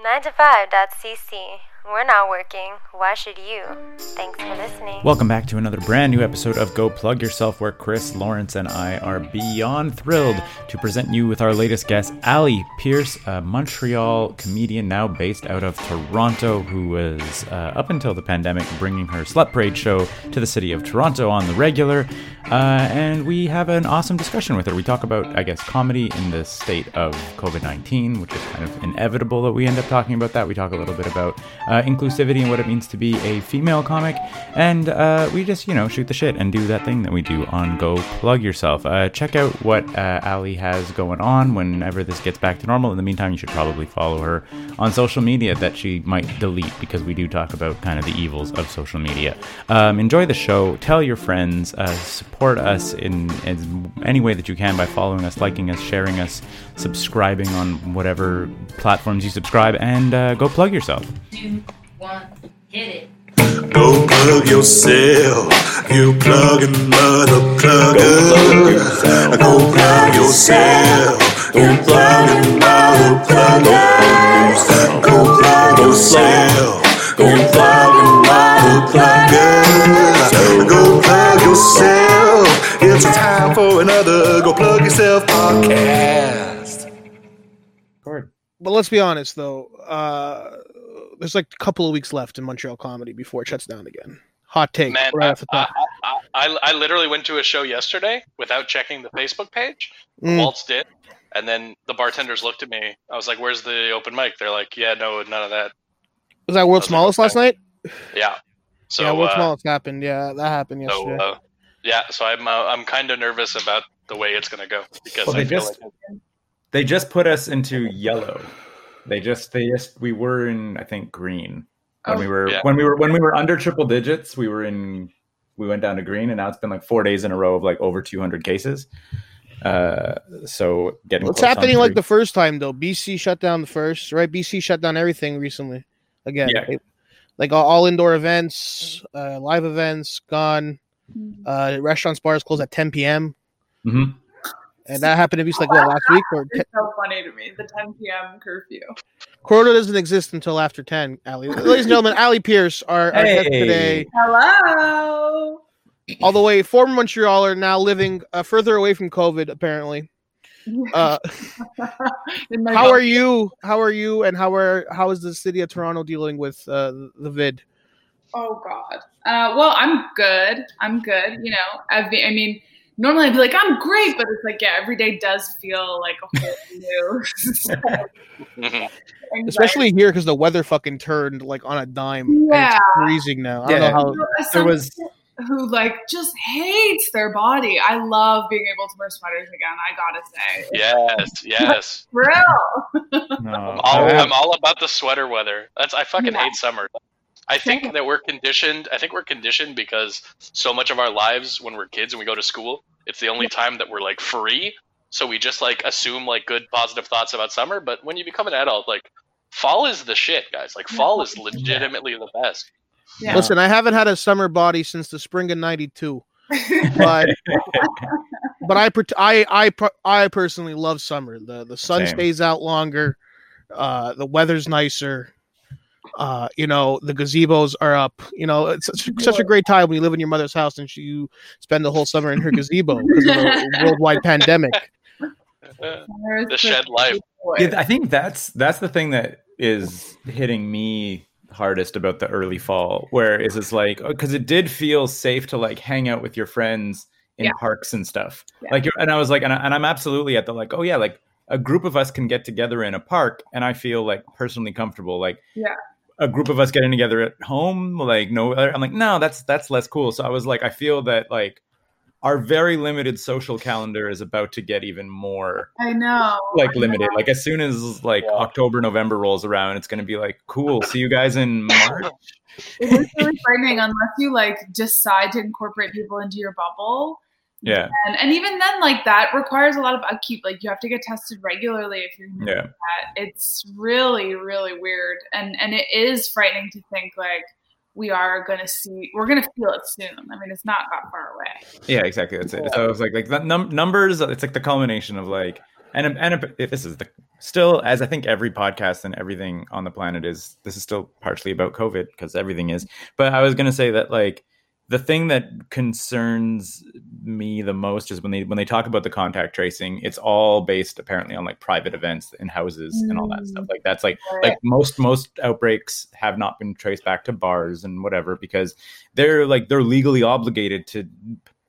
9to5.cc. We're not working. Why should you? Thanks for listening. Welcome back to another brand new episode of Go Plug Yourself, where Chris, Lawrence, and I are beyond thrilled to present you with our latest guest, Allie Pearse, a Montreal comedian now based out of Toronto, who was, uh, up until the pandemic, bringing her Slut Parade show to the city of Toronto on the regular. Uh, and we have an awesome discussion with her. We talk about, I guess, comedy in the state of COVID 19, which is kind of inevitable that we end up talking about that. We talk a little bit about uh, inclusivity and what it means to be a female comic. And uh, we just, you know, shoot the shit and do that thing that we do on Go Plug Yourself. Uh, check out what uh, Allie has going on whenever this gets back to normal. In the meantime, you should probably follow her on social media that she might delete because we do talk about kind of the evils of social media. Um, enjoy the show. Tell your friends. Uh, support us in, in any way that you can by following us, liking us, sharing us, subscribing on whatever platforms you subscribe, and uh, go plug yourself. two, one, hit it. Go plug yourself. You plugging mother plugger. Go plug yourself. You plugging mother plugger. Go plug yourself. You plugging mother plugger. Go plug yourself. It's time for another Go Plug Yourself podcast. But let's be honest, though. Uh, there's like a couple of weeks left in Montreal comedy before it shuts down again. Hot take. Man, right I, off the top. I, I, I literally went to a show yesterday without checking the Facebook page. Mm. Waltz did, and then the bartenders looked at me. I was like, "Where's the open mic?" They're like, "Yeah, no, none of that." Was that World's I was like, Smallest last night? Yeah. So, yeah, World's uh, Smallest happened. Yeah, that happened so yesterday. uh, yeah, so I'm uh, I'm kind of nervous about the way it's gonna go because Well, I they feel just- like They just put us into yellow. They just they just we were in I think green when Oh. we were Yeah. when we were when we were under triple digits. We were in we went down to green, and now it's been like four days in a row of like over 200 cases. Uh, so getting What's happening like the first time though? BC shut down the first, right? BC shut down everything recently. Again, Yeah. They- like all, all indoor events, uh, live events gone. Uh, restaurants, bars closed at 10 p.m. Mhm. And that happened to be like what last week or It's so funny to me. The 10 p.m. curfew. Corona doesn't exist until after 10. Allie, ladies and gentlemen, Allie Pearse, our, our guest today, Hello. all the way former Montrealer, now living uh, further away from COVID. Apparently, uh, how are you? How are you? And how are how is the city of Toronto dealing with uh, the vid? Oh God. Uh, well, I'm good. I'm good. You know, I've been, I mean, normally I'd be like, I'm great, but it's like, yeah, every day does feel like a whole new. Especially here because the weather fucking turned like on a dime. and Yeah. it's freezing now. I don't know how. There was who like just hates their body. I love being able to wear sweaters again. I gotta say, yes, yes. Real. no, I'm all, I'm all about the sweater weather. That's I fucking Yeah. hate summer. I think that we're conditioned. I think we're conditioned because so much of our lives when we're kids and we go to school, it's the only time that we're like free. So we just like assume like good positive thoughts about summer. But when you become an adult, like fall is the shit, guys. Like fall is legitimately the best. Yeah. Listen, I haven't had a summer body since the spring of '92, but but I I I I personally love summer. the The sun Same. stays out longer. Uh, the weather's nicer. Uh, you know the gazebos are up. You know it's such, such a great time when you live in your mother's house and she, you spend the whole summer in her gazebo because of a worldwide pandemic. Uh, the shed life. Yeah, I think that's that's the thing that is hitting me hardest about the early fall, where is it's like because it did feel safe to like hang out with your friends in Yeah. parks and stuff. Yeah. Like, and I was like, and, I, and I'm absolutely at the like, oh yeah, like a group of us can get together in a park, and I feel like personally comfortable. Like, Yeah. A group of us getting together at home, like no, I'm like, no, that's that's less cool. So I was like, I feel that like our very limited social calendar is about to get even more I know. like I limited. know. Like as soon as like Yeah. October, November rolls around, it's gonna be like cool. See you guys in March. It is really frightening unless you like decide to incorporate people into your bubble. Yeah, And, and even then, like that requires a lot of upkeep. Like you have to get tested regularly if you're yeah. that. It's really, really weird. And and it is frightening to think like we are gonna see we're gonna feel it soon. I mean it's not that far away. Yeah, exactly. That's it. So I was like, like that num- numbers. It's like the culmination of like and and if this is the still as I think every podcast and everything on the planet is this is still partially about COVID because everything is. But I was gonna say that like the thing that concerns me the most is when they when they talk about the contact tracing it's all based apparently on like private events in houses and all that stuff mm. like that's like like most most outbreaks have not been traced back to bars and whatever because they're like they're legally obligated to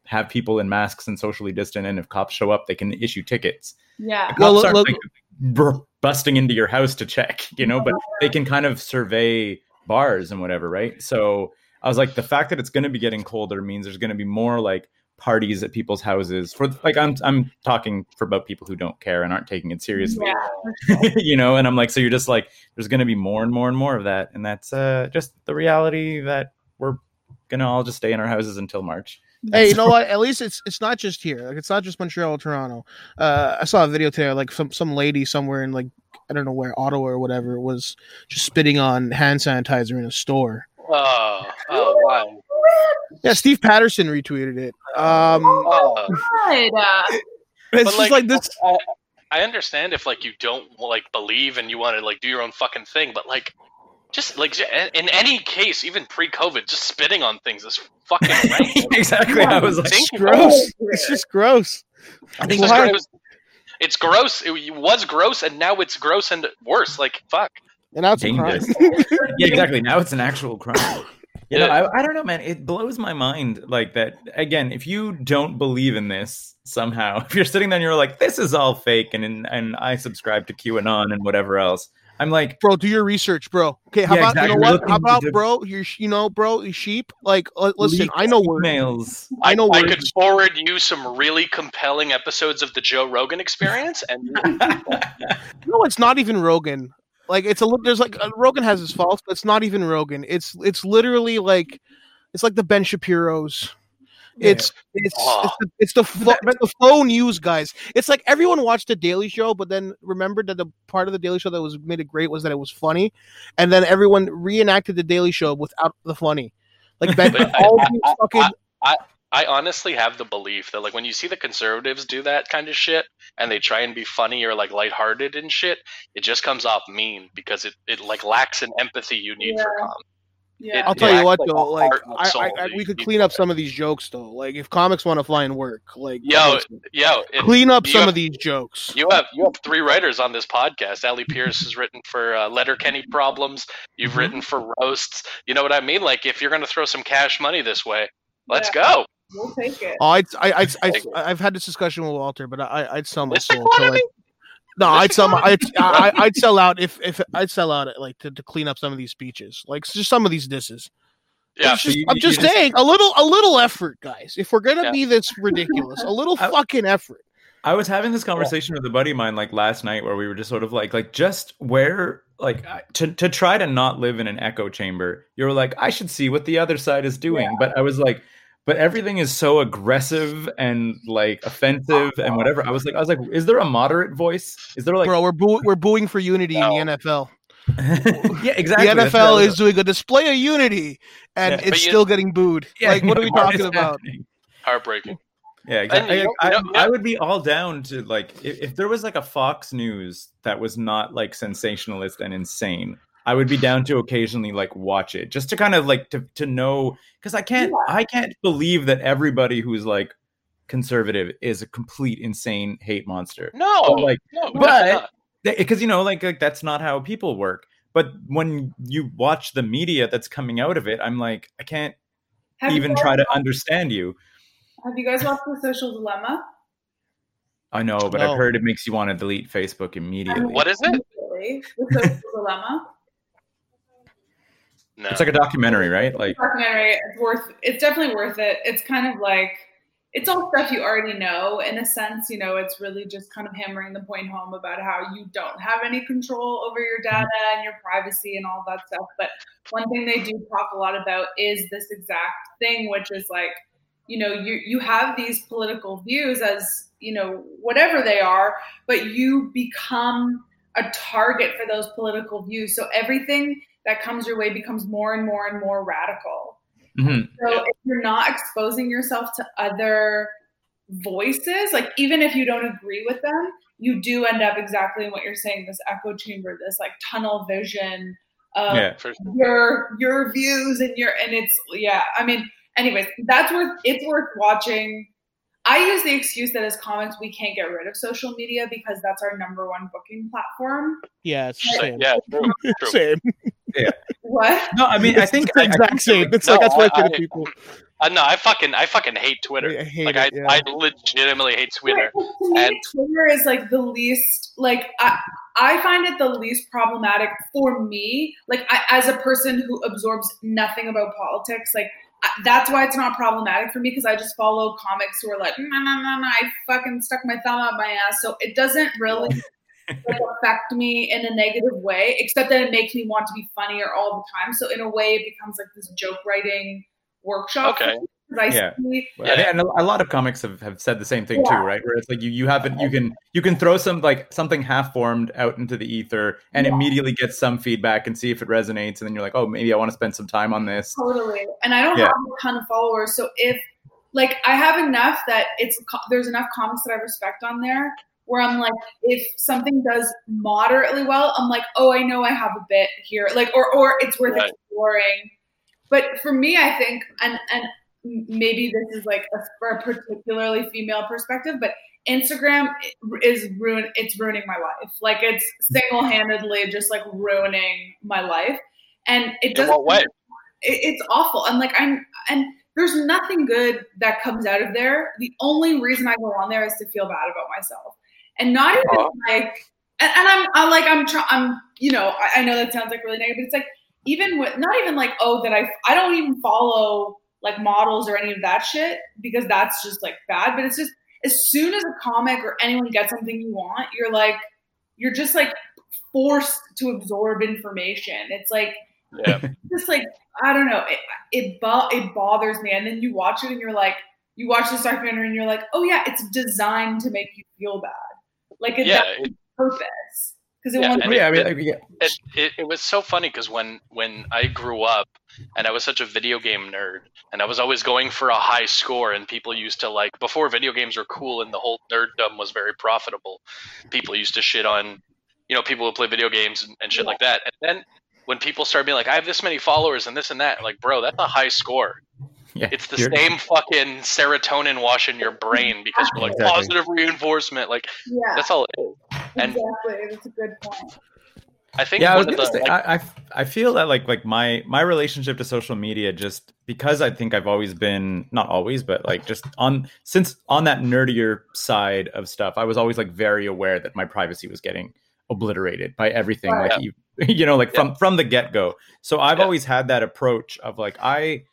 have people in masks and socially distant and if cops show up they can issue tickets Yeah. the cops Well, aren't look- like br- busting into your house to check, you know, but they can kind of survey bars and whatever, right? So I was like, the fact that it's going to be getting colder means there's going to be more like parties at people's houses for like I'm I'm talking for about people who don't care and aren't taking it seriously, Yeah. you know. And I'm like, so you're just like, there's going to be more and more and more of that, and that's uh, just the reality that we're gonna all just stay in our houses until March. Hey, you know what? At least it's it's not just here. Like it's not just Montreal or Toronto. Uh, I saw a video today, like some some lady somewhere in like I don't know where Ottawa or whatever was just spitting on hand sanitizer in a store. Oh, oh, wow. Yeah, Steve Patterson retweeted it. Um, Oh. Good. Uh, it's But, just like, this. I, I understand if like you don't like believe and you want to like do your own fucking thing, but like just like in any case, even pre-COVID, just spitting on things is fucking rank. exactly. I was like, It's gross. It's just gross. I think It's, Why? gross. it's gross. It was gross, and now it's gross and worse. Like fuck. And now it's a crime. dangerous. yeah, exactly. Now it's an actual crime. You know, I, I don't know, man. It blows my mind. Like that again. If you don't believe in this somehow, if you're sitting there and you're like, "This is all fake," and and, and I subscribe to QAnon and whatever else, I'm like, bro, do your research, bro. Okay, how Yeah, about you know what? How about bro? You you know, bro, you sheep. Like, li- listen, leak I know words. emails. I know I words. could forward you some really compelling episodes of the Joe Rogan Experience, and No, it's not even Rogan. Like it's a li- there's like uh, Rogan has his faults, but it's not even Rogan. It's it's literally like it's like the Ben Shapiro's. It's it's Oh. it's the, it's the flo- it's the flow news guys. It's like everyone watched the Daily Show, but then remembered that the part of the Daily Show that was made it great was that it was funny, and then everyone reenacted the Daily Show without the funny. Like Ben, all I- these I- fucking I honestly have the belief that like when you see the conservatives do that kind of shit and they try and be funny or like lighthearted and shit, it just comes off mean because it, it like lacks an empathy you need for Yeah. com. yeah. I'll tell you what Like though, like I, I, I we could clean up some of these jokes though. Like if comics want to fly and work, like Yo, Yo, it- clean up some have- of these jokes. You have you have three writers on this podcast. Allie Pearse has written for uh, Letterkenny Problems. You've Mm-hmm. written for Roasts. You know what I mean? Like if you're gonna throw some cash money this way, let's go. We'll take it. Oh, I'd, I, I, I, I've had this discussion with Walter, but I, I'd sell my soul. To, like, no, I'd sell my, I'd, economy? I, I'd sell out if, if I'd sell out like to, to clean up some of these speeches, like just some of these disses. Yeah, It's so you- I'm you just just- saying a little, a little effort, guys. If we're gonna Yeah. be this ridiculous, a little I- fucking effort. I was having this conversation with a buddy of mine like last night where we were just sort of like like just where like to to try to not live in an echo chamber. You were like I should see what the other side is doing, but I was like but everything is so aggressive and like offensive and whatever. I was like I was like is there a moderate voice? Is there like Bro, we're boo- we're booing for unity No. in the NFL. Yeah, exactly. The That's what I NFL was- is doing a display of unity, and Yeah. it's you- still getting booed. Yeah, like, what are we talking about? happening? heartbreaking. Yeah, exactly. you I, I, I would be all down to like if, if there was like a Fox News that was not like sensationalist and insane. I would be down to occasionally like watch it just to kind of like to to know because I can't I can't believe that everybody who's like conservative is a complete insane hate monster. No, But, like, no, but- Because you know like, like that's not how people work. But when you watch the media that's coming out of it, I'm like I can't Have even guys- try to understand you. Have you guys watched The Social Dilemma? I know, but No. I've heard it makes you want to delete Facebook immediately. What is it? The Social Dilemma. No. It's like a documentary, right? Like, documentary. It's worth. It's definitely worth it. It's kind of like it's all stuff you already know in a sense. You know, it's really just kind of hammering the point home about how you don't have any control over your mm-hmm. data and your privacy and all that stuff. But one thing they do talk a lot about is this exact thing, which is like, you know, you you have these political views as you know whatever they are, but you become a target for those political views. So everything that comes your way becomes more and more and more radical. mhm. So if you're not exposing yourself to other voices, like even if you don't agree with them, you do end up exactly in what you're saying this echo chamber this like tunnel vision of Yeah. For- your your views and your and it's yeah i mean anyways that's worth it's worth watching i use the excuse that as comics we can't get rid of social media because that's our number one booking platform Yeah, it's Yeah. same. yeah, true, true. Same. What No, I mean, I think it's the I- I exact same. It's No, like that's what I I- to people. Uh, no, I fucking, I fucking hate Twitter. I hate like, it, I, yeah. I legitimately hate Twitter. Right, well, to me, And- Twitter is like the least like I, I find it the least problematic for me. Like I, as a person who absorbs nothing about politics, like I, that's why it's not problematic for me because I just follow comics who are like, no, no, no, no, I fucking stuck my thumb up my ass. So it doesn't really like, affect me in a negative way, except that it makes me want to be funnier all the time. So in a way, it becomes like this joke writing workshop. Okay. Because I Yeah. see Well, and a a lot of comics have, have said the same thing too, Yeah. right? Where it's like you you haven't you can you can throw some like something half formed out into the ether and Yeah. immediately get some feedback and see if it resonates, and then you're like, oh, maybe I want to spend some time on this. Totally. And I don't Yeah. have a ton of followers. So if like I have enough that it's there's enough comics that I respect on there where I'm like if something does moderately well, I'm like, "Oh, I know I have a bit here." Like or or it's worth Right. exploring. But for me, I think and and maybe this is like a, for a particularly female perspective, but Instagram is ruin it's ruining my life. Like it's single-handedly just like ruining my life. And it In doesn't what way? it's awful. I'm like, I'm, and there's nothing good that comes out of there. The only reason I go on there is to feel bad about myself, and not even like, and, and I'm, I'm like, I'm, trying I'm, you know, I, I know that sounds like really negative, but it's like even with not even like, oh, that I, I don't even follow like models or any of that shit because that's just like bad. But it's just as soon as a comic or anyone gets something you want, you're like, you're just like forced to absorb information. It's like Yeah. just like I don't know, it it, bo- it bothers me. And then you watch it and you're like, you watch this documentary and you're like, oh yeah, it's designed to make you feel bad, like it's Yeah. yeah, It, purpose because it Yeah, wants and yeah, I it- mean, like, yeah. it, it, it was so funny because when when I grew up and I was such a video game nerd and I was always going for a high score and people used to like before video games were cool and the whole nerddom was very profitable. People used to shit on you know people who play video games and, and shit like that. And then when people started being like, I have this many followers and this and that, like bro, that's a high score. yeah. It's the You're- same fucking serotonin wash in your brain because you're like Exactly. positive reinforcement. Like yeah, that's all it is. and- exactly. That's a good point. I think yeah, I was one of gonna the say, like, I, I I feel that like like my my relationship to social media just because I think I've always been not always but like just on since on that nerdier side of stuff I was always like very aware that my privacy was getting obliterated by everything Right. like you you know like from from the get go so I've Yeah. always had that approach of like I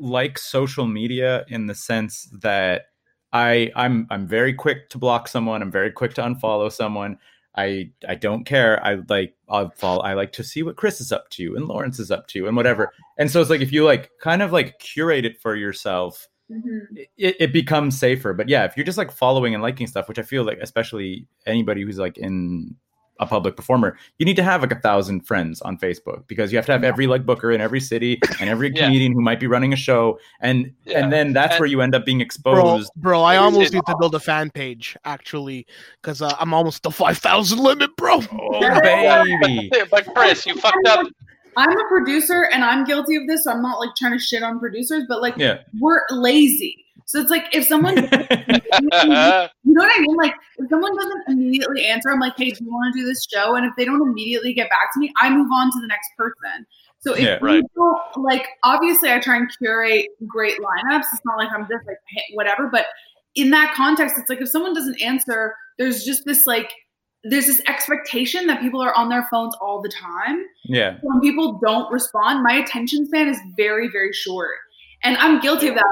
like social media in the sense that I I'm I'm very quick to block someone I'm very quick to unfollow someone I I don't care. I like I'll follow. I like to see what Chris is up to and Lawrence is up to and whatever. And so it's like if you like kind of like curate it for yourself, Mhm. it, it becomes safer. But yeah, if you're just like following and liking stuff, which I feel like especially anybody who's like in a public performer, you need to have like a thousand friends on Facebook because you have to have every like booker in every city and every Yeah. comedian who might be running a show, and Yeah. and then that's And- where you end up being exposed. bro, I almost need to build a fan page actually, because uh, I'm almost the five thousand limit, bro. Oh baby, but Chris, you fucked up. I'm a producer and I'm guilty of this. So I'm not like trying to shit on producers, but like yeah. we're lazy. So it's like if someone you know what I mean? Like if someone doesn't immediately answer, I'm like, hey, do you want to do this show? And if they don't immediately get back to me, I move on to the next person. So if Yeah, right. don't like obviously I try and curate great lineups. It's not like I'm just like hey, whatever, but in that context, it's like if someone doesn't answer, there's just this like there's this expectation that people are on their phones all the time yeah. when people don't respond, my attention span is very, very short. And I'm guilty of that.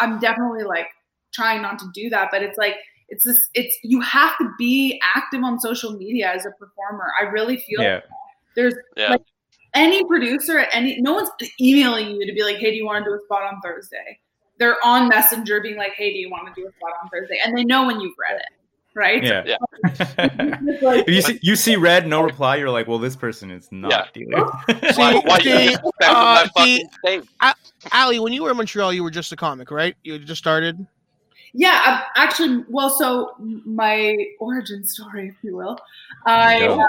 I'm definitely like trying not to do that, but it's like it's this it's you have to be active on social media as a performer. I really feel Yeah. there's Yeah. like any producer at any no one's emailing you to be like, hey, do you want to do a spot on Thursday? They're on Messenger being like, hey, do you want to do a spot on Thursday? And they know when you've read it, right? Yeah. It's like, you see you see red, no reply, you're like, well, this person is not Yeah. dealing. why, why you see, uh, see- Allie, when you were in Montreal, you were just a comic, right? You just started. Yeah, I'm actually, well, so my origin story, if you will. I Go. uh,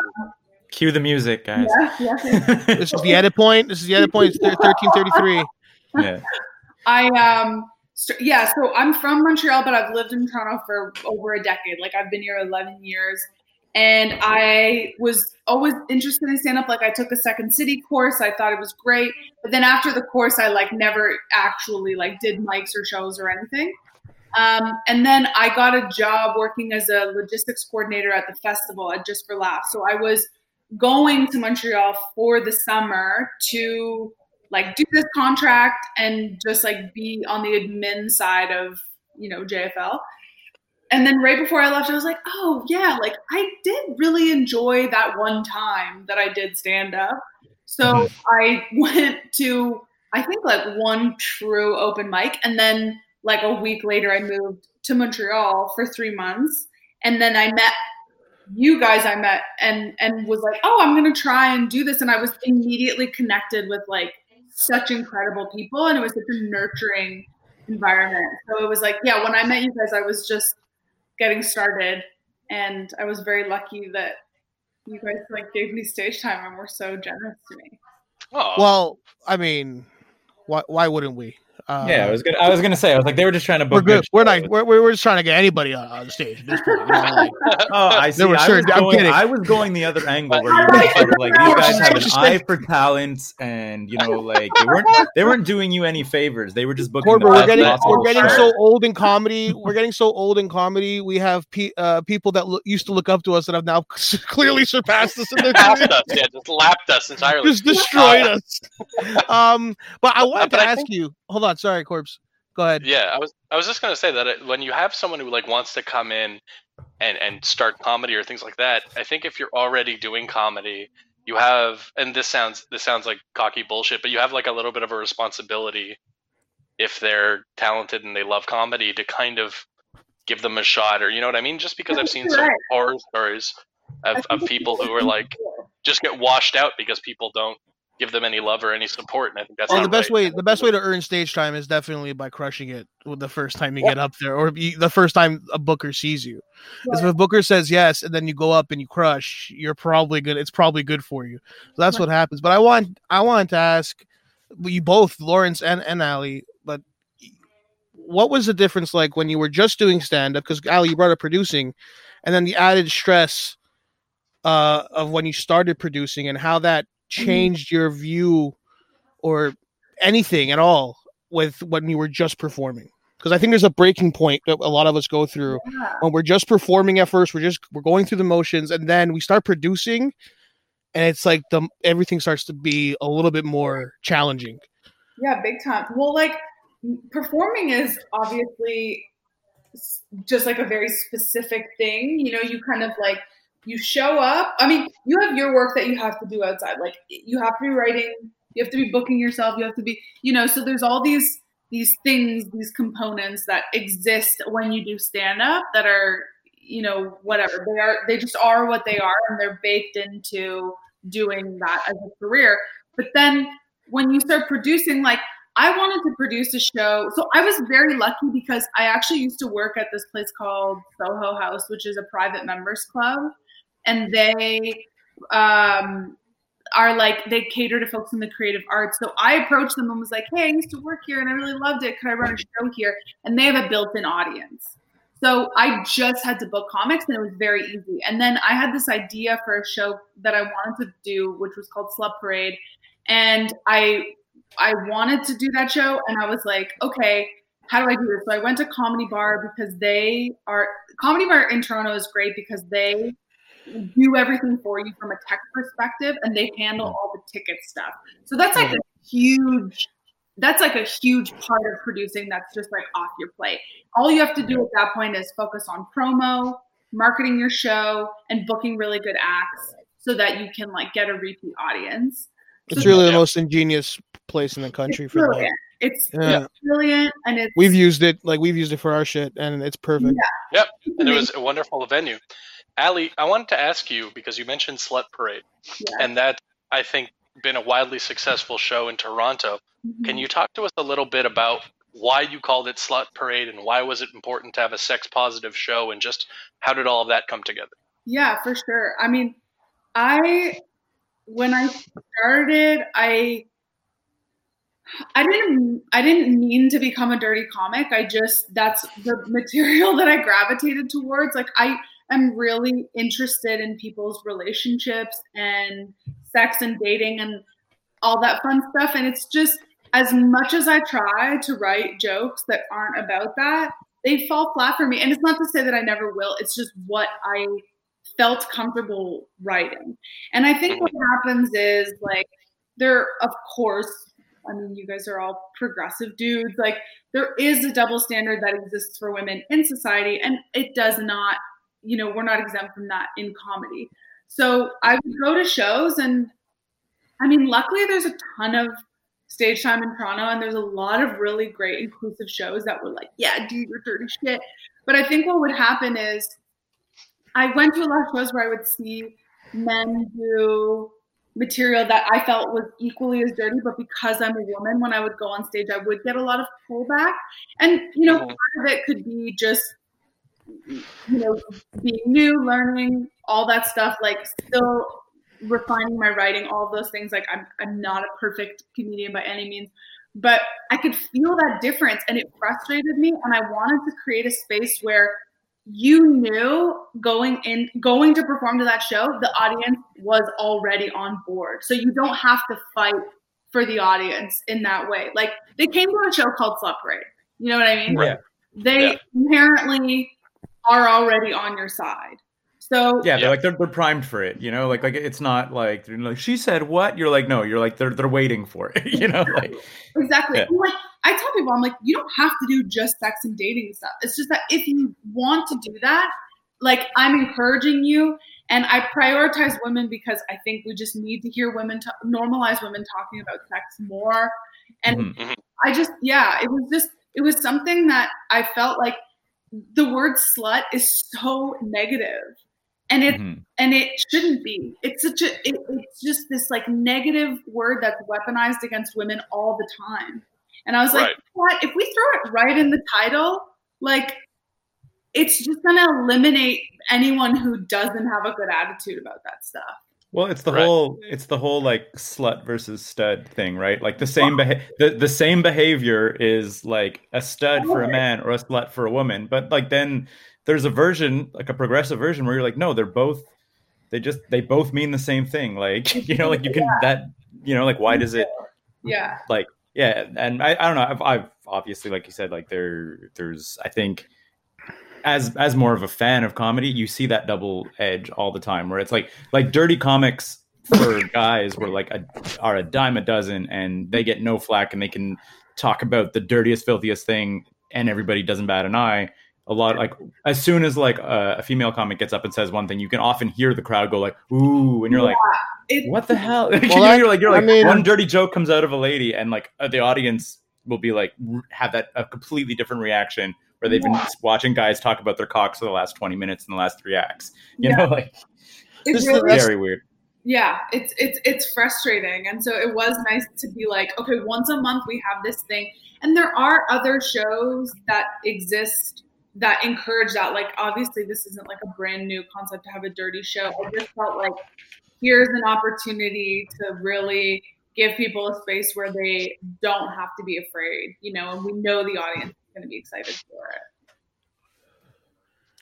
Cue the music, guys. yeah, yeah, yeah. This is the edit point. This is the edit point. It's thirteen thirty three. yeah. I um st- yeah, so I'm from Montreal, but I've lived in Toronto for over a decade. Like I've been here 11 years, and I was always interested in stand up. Like I took a Second City course. I thought it was great, but then after the course, I like never actually like did mics or shows or anything. Um, and then I got a job working as a logistics coordinator at the festival at Just for Laughs. So I was going to Montreal for the summer to like do this contract and just like be on the admin side of you know JFL. And then right before I left, I was like, oh yeah, like I did really enjoy that one time that I did stand up. So mm-hmm. I went to I think like one true open mic, and then like a week later, I moved to Montreal for three months, and then I met you guys I met and and was like, oh, I'm gonna try and do this, and I was immediately connected with like such incredible people, and it was such a nurturing environment. So it was like, yeah, when I met you guys, I was just getting started, and I was very lucky that you guys like gave me stage time and were so generous to me. Oh, Well, I mean, why why wouldn't we? Uh, yeah, I was gonna. I was gonna say. I was like, they were just trying to book. we're good. good We're shows. not. We're, we're we're just trying to get anybody on, on the stage. At this point, you know, like, Oh, I see. Were I, sure- was I'm going, kidding. I was going the other angle where you were like sort these guys have an eye for talent, and you know, like they weren't they weren't doing you any favors. They were just booking. Corbin, the we're getting we're getting show. so old in comedy. We're getting so old in comedy. We have pe- uh, people that lo- used to look up to us that have now clearly surpassed us in their lapped career. yeah, just lapped us entirely. just destroyed us. Um, but I wanted but to I ask think- you. Hold on, sorry, Corpse. Go ahead. Yeah, I was I was just gonna say that it, when you have someone who like wants to come in and and start comedy or things like that, I think if you're already doing comedy, you have and this sounds this sounds like cocky bullshit, but you have like a little bit of a responsibility if they're talented and they love comedy to kind of give them a shot or you know what I mean? Just because I've seen some Right. horror stories of, of people who are like just get washed out because people don't give them any love or any support, and I think that's Well, not the best right. way the best way to earn stage time is definitely by crushing it the first time you get up there, or you, the first time a booker sees you. Because if a booker says yes, and then you go up and you crush, you're probably good. It's probably good for you. So that's what happens. But I want I want to ask you both, Lawrence and and Allie, but what was the difference like when you were just doing stand up? Because Allie, you brought up producing, and then the added stress uh, of when you started producing and how that Mm-hmm. changed your view or anything at all with when you were just performing because i think there's a breaking point that a lot of us go through Yeah. when we're just performing at first we're just we're going through the motions and then we start producing and it's like the everything starts to be a little bit more challenging Yeah, big time. Well, like performing is obviously just like a very specific thing. You know, you kind of like you show up. I mean, you have your work that you have to do outside. Like you have to be writing, you have to be booking yourself, you have to be, you know, so there's all these these things, these components that exist when you do stand up that are, you know, whatever. They are they just are what they are and they're baked into doing that as a career. But then when you start producing like I wanted to produce a show. So I was very lucky because I actually used to work at this place called Soho House, which is a private members club. And they um, are like, they cater to folks in the creative arts. So I approached them and was like, hey, I used to work here and I really loved it. Could I run a show here? And they have a built in audience. So I just had to book comics and it was very easy. And then I had this idea for a show that I wanted to do, which was called Slut Parade. And I I wanted to do that show and I was like, okay, how do I do this? So I went to Comedy Bar because they are Comedy Bar in Toronto is great because they do everything for you from a tech perspective and they handle all the ticket stuff. So that's like a huge that's like a huge part of producing that's just like off your plate. All you have to do at that point is focus on promo, marketing your show, and booking really good acts so that you can like get a repeat audience. it's So really the most ingenious place in the country it's for that. It's, Yeah. it's brilliant and it's we've used it like we've used it for our shit and it's perfect Yep. and it was a wonderful venue. Allie, I wanted to ask you because you mentioned Slut Parade, Yeah. and that I think been a wildly successful show in Toronto. Mm-hmm. Can you talk to us a little bit about why you called it Slut Parade and why was it important to have a sex positive show and just how did all of that come together? Yeah, for sure. I mean, I when I started, I I didn't I didn't mean to become a dirty comic. I just that's the material that I gravitated towards. Like I am really interested in people's relationships and sex and dating and all that fun stuff and it's just as much as I try to write jokes that aren't about that, they fall flat for me. And it's not to say that I never will. It's just what I felt comfortable writing. And I think what happens is like there of course I mean, you guys are all progressive dudes. Like, there is a double standard that exists for women in society, and it does not, you know, we're not exempt from that in comedy. So I would go to shows, and I mean, luckily, there's a ton of stage time in Toronto, and there's a lot of really great inclusive shows that were like, yeah, do your dirty shit. But I think what would happen is I went to a lot of shows where I would see men do material that I felt was equally as dirty, but because I'm a woman, when I would go on stage, I would get a lot of pullback. And, you know, part of it could be just, you know, being new, learning, all that stuff, like still refining my writing, all those things. Like I'm, I'm not a perfect comedian by any means, but I could feel that difference and it frustrated me. And I wanted to create a space where you knew going in going to perform to that show the audience was already on board so you don't have to fight for the audience in that way like they came to a show called slut parade you know what i mean Yeah. they Yeah. inherently are already on your side so Yeah, Yeah. they're like they're, they're primed for it, you know. Like like it's not like they're like she said what you're like no, you're like they're they're waiting for it, you know. Like Exactly. Yeah. Like I tell people, I'm like, you don't have to do just sex and dating stuff. It's just that if you want to do that, like I'm encouraging you, and I prioritize women because I think we just need to hear women to normalize women talking about sex more. And Mhm. Mhm. I just, yeah, it was just, it was something that I felt like the word slut is so negative, and it Mhm. and it shouldn't be. It's such a it, it's just this like negative word that's weaponized against women all the time. And I was like, what if we throw it right in the title? Like it's just gonna eliminate anyone who doesn't have a good attitude about that stuff. Well, it's the Right. whole it's the whole like slut versus stud thing, right? Like the same beha- the, the same behavior is like a stud for a man or a slut for a woman, but like then there's a version, like a progressive version where you're like no, they're both they just they both mean the same thing. Like, you know, like you can that you know, like why does it Yeah. like yeah and i, I don't know I've, I've obviously like you said like there there's i think as as more of a fan of comedy you see that double edge all the time where it's like like dirty comics for guys were like a, are a dime a dozen and they get no flack and they can talk about the dirtiest filthiest thing and everybody doesn't bat an eye a lot like as soon as like a, a female comic gets up and says one thing you can often hear the crowd go like ooh and you're like It, what the hell? you Well, know, that- you're like, you're I like, mean- one dirty joke comes out of a lady, and like uh, the audience will be like, r- have that a completely different reaction where they've been watching guys talk about their cocks for the last 20 minutes in the last three acts. You Yeah. know, like it This is- really very weird. yeah it's it's it's frustrating and so it was nice to be like okay once a month we have this thing and there are other shows that exist that encourage that like obviously this isn't like a brand new concept to have a dirty show i just felt like here's an opportunity to really give people a space where they don't have to be afraid you know and we know the audience going to be excited for it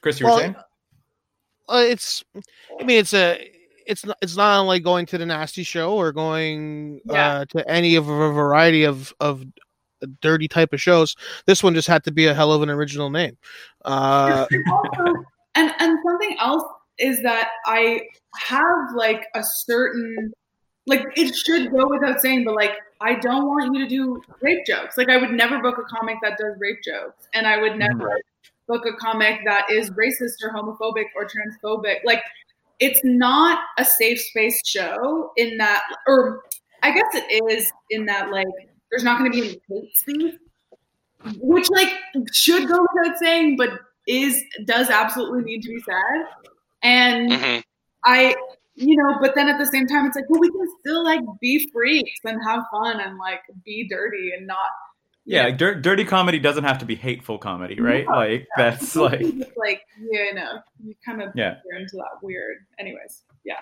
Chris, you were Well, saying? uh, it's i mean it's a it's not it's not unlike going to the nasty show or going Yeah. uh to any of a variety of of dirty type of shows this one just had to be a hell of an original name uh also, and and something else is that I have like a certain like it should go without saying, but like I don't want you to do rape jokes. Like I would never book a comic that does rape jokes, and I would never book a comic that is racist or homophobic or transphobic. Like it's not a safe space show in that, or I guess it is in that like there's not going to be any hate speech, which like should go without saying, but is does absolutely need to be said. And hmm I, you know, but then at the same time, it's like, well, we can still like be freaks and have fun and like be dirty and not yeah, like dir- dirty comedy doesn't have to be hateful comedy, right? No, like that's like It's like you know, you kind of Yeah. you're into that weird. Anyways, yeah.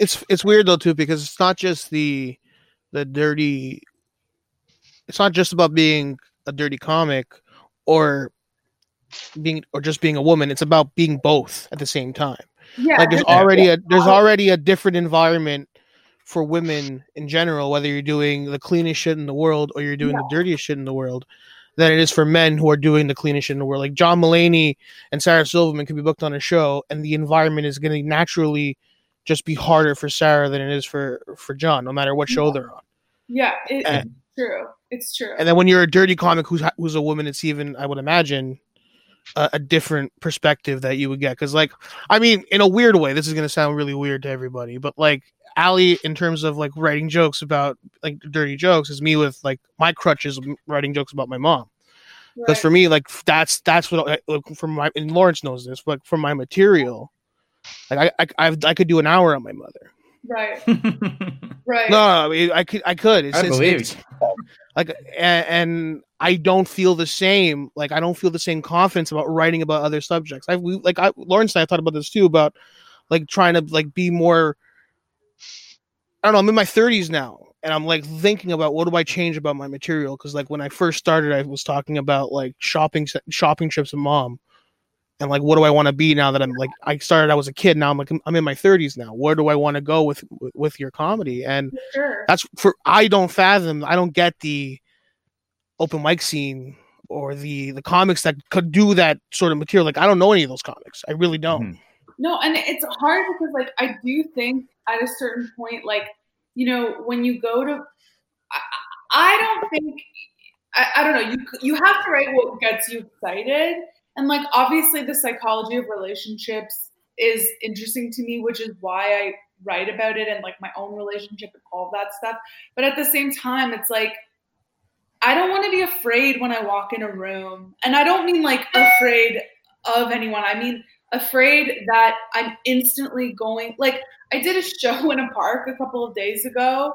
it's it's weird though too because it's not just the the dirty it's not just about being a dirty comic or being or just being a woman it's about being both at the same time Yeah. like there's already a there's already a different environment for women in general whether you're doing the cleanest shit in the world or you're doing the dirtiest shit in the world than it is for men who are doing the cleanest shit in the world like john mulaney and sarah silverman can be booked on a show and the environment is going to naturally just be harder for sarah than it is for for john no matter what show they're on yeah, it, And- it's true. It's true. and then when you're a dirty comic who's who's a woman it's even i would imagine a, a different perspective that you would get because like i mean in a weird way this is going to sound really weird to everybody but like Allie, in terms of like writing jokes about like dirty jokes, is me with like my crutches writing jokes about my mom. Because for me, like that's that's what I, like, from my and Lawrence knows this, but from my material, like I I I've, I could do an hour on my mother. Right, right. No, I, mean, I could I could. It's, I it's- believe it's- like and, and I don't feel the same. Like I don't feel the same confidence about writing about other subjects. I we, like I Lawrence and I thought about this too about like trying to like be more. I don't know. I'm in my 30s now, and I'm like thinking about what do I change about my material? Because like when I first started, I was talking about like shopping shopping trips with mom, and like what do I want to be now that I'm like I started I was a kid. Now I'm like I'm in my 30s now. Where do I want to go with with your comedy? And sure. that's for I don't fathom. I don't get the open mic scene or the the comics that could do that sort of material. Like I don't know any of those comics. I really don't. Mhm. No, and it's hard because like I do think at a certain point, like you know, when you go to, I, I don't think, I, I don't know, you you have to write what gets you excited, and like obviously the psychology of relationships is interesting to me, which is why I write about it and like my own relationship and all that stuff. But at the same time, it's like. I don't want to be afraid when I walk in a room. And I don't mean like afraid of anyone. I mean afraid that I'm instantly going like I did a show in a park a couple of days ago,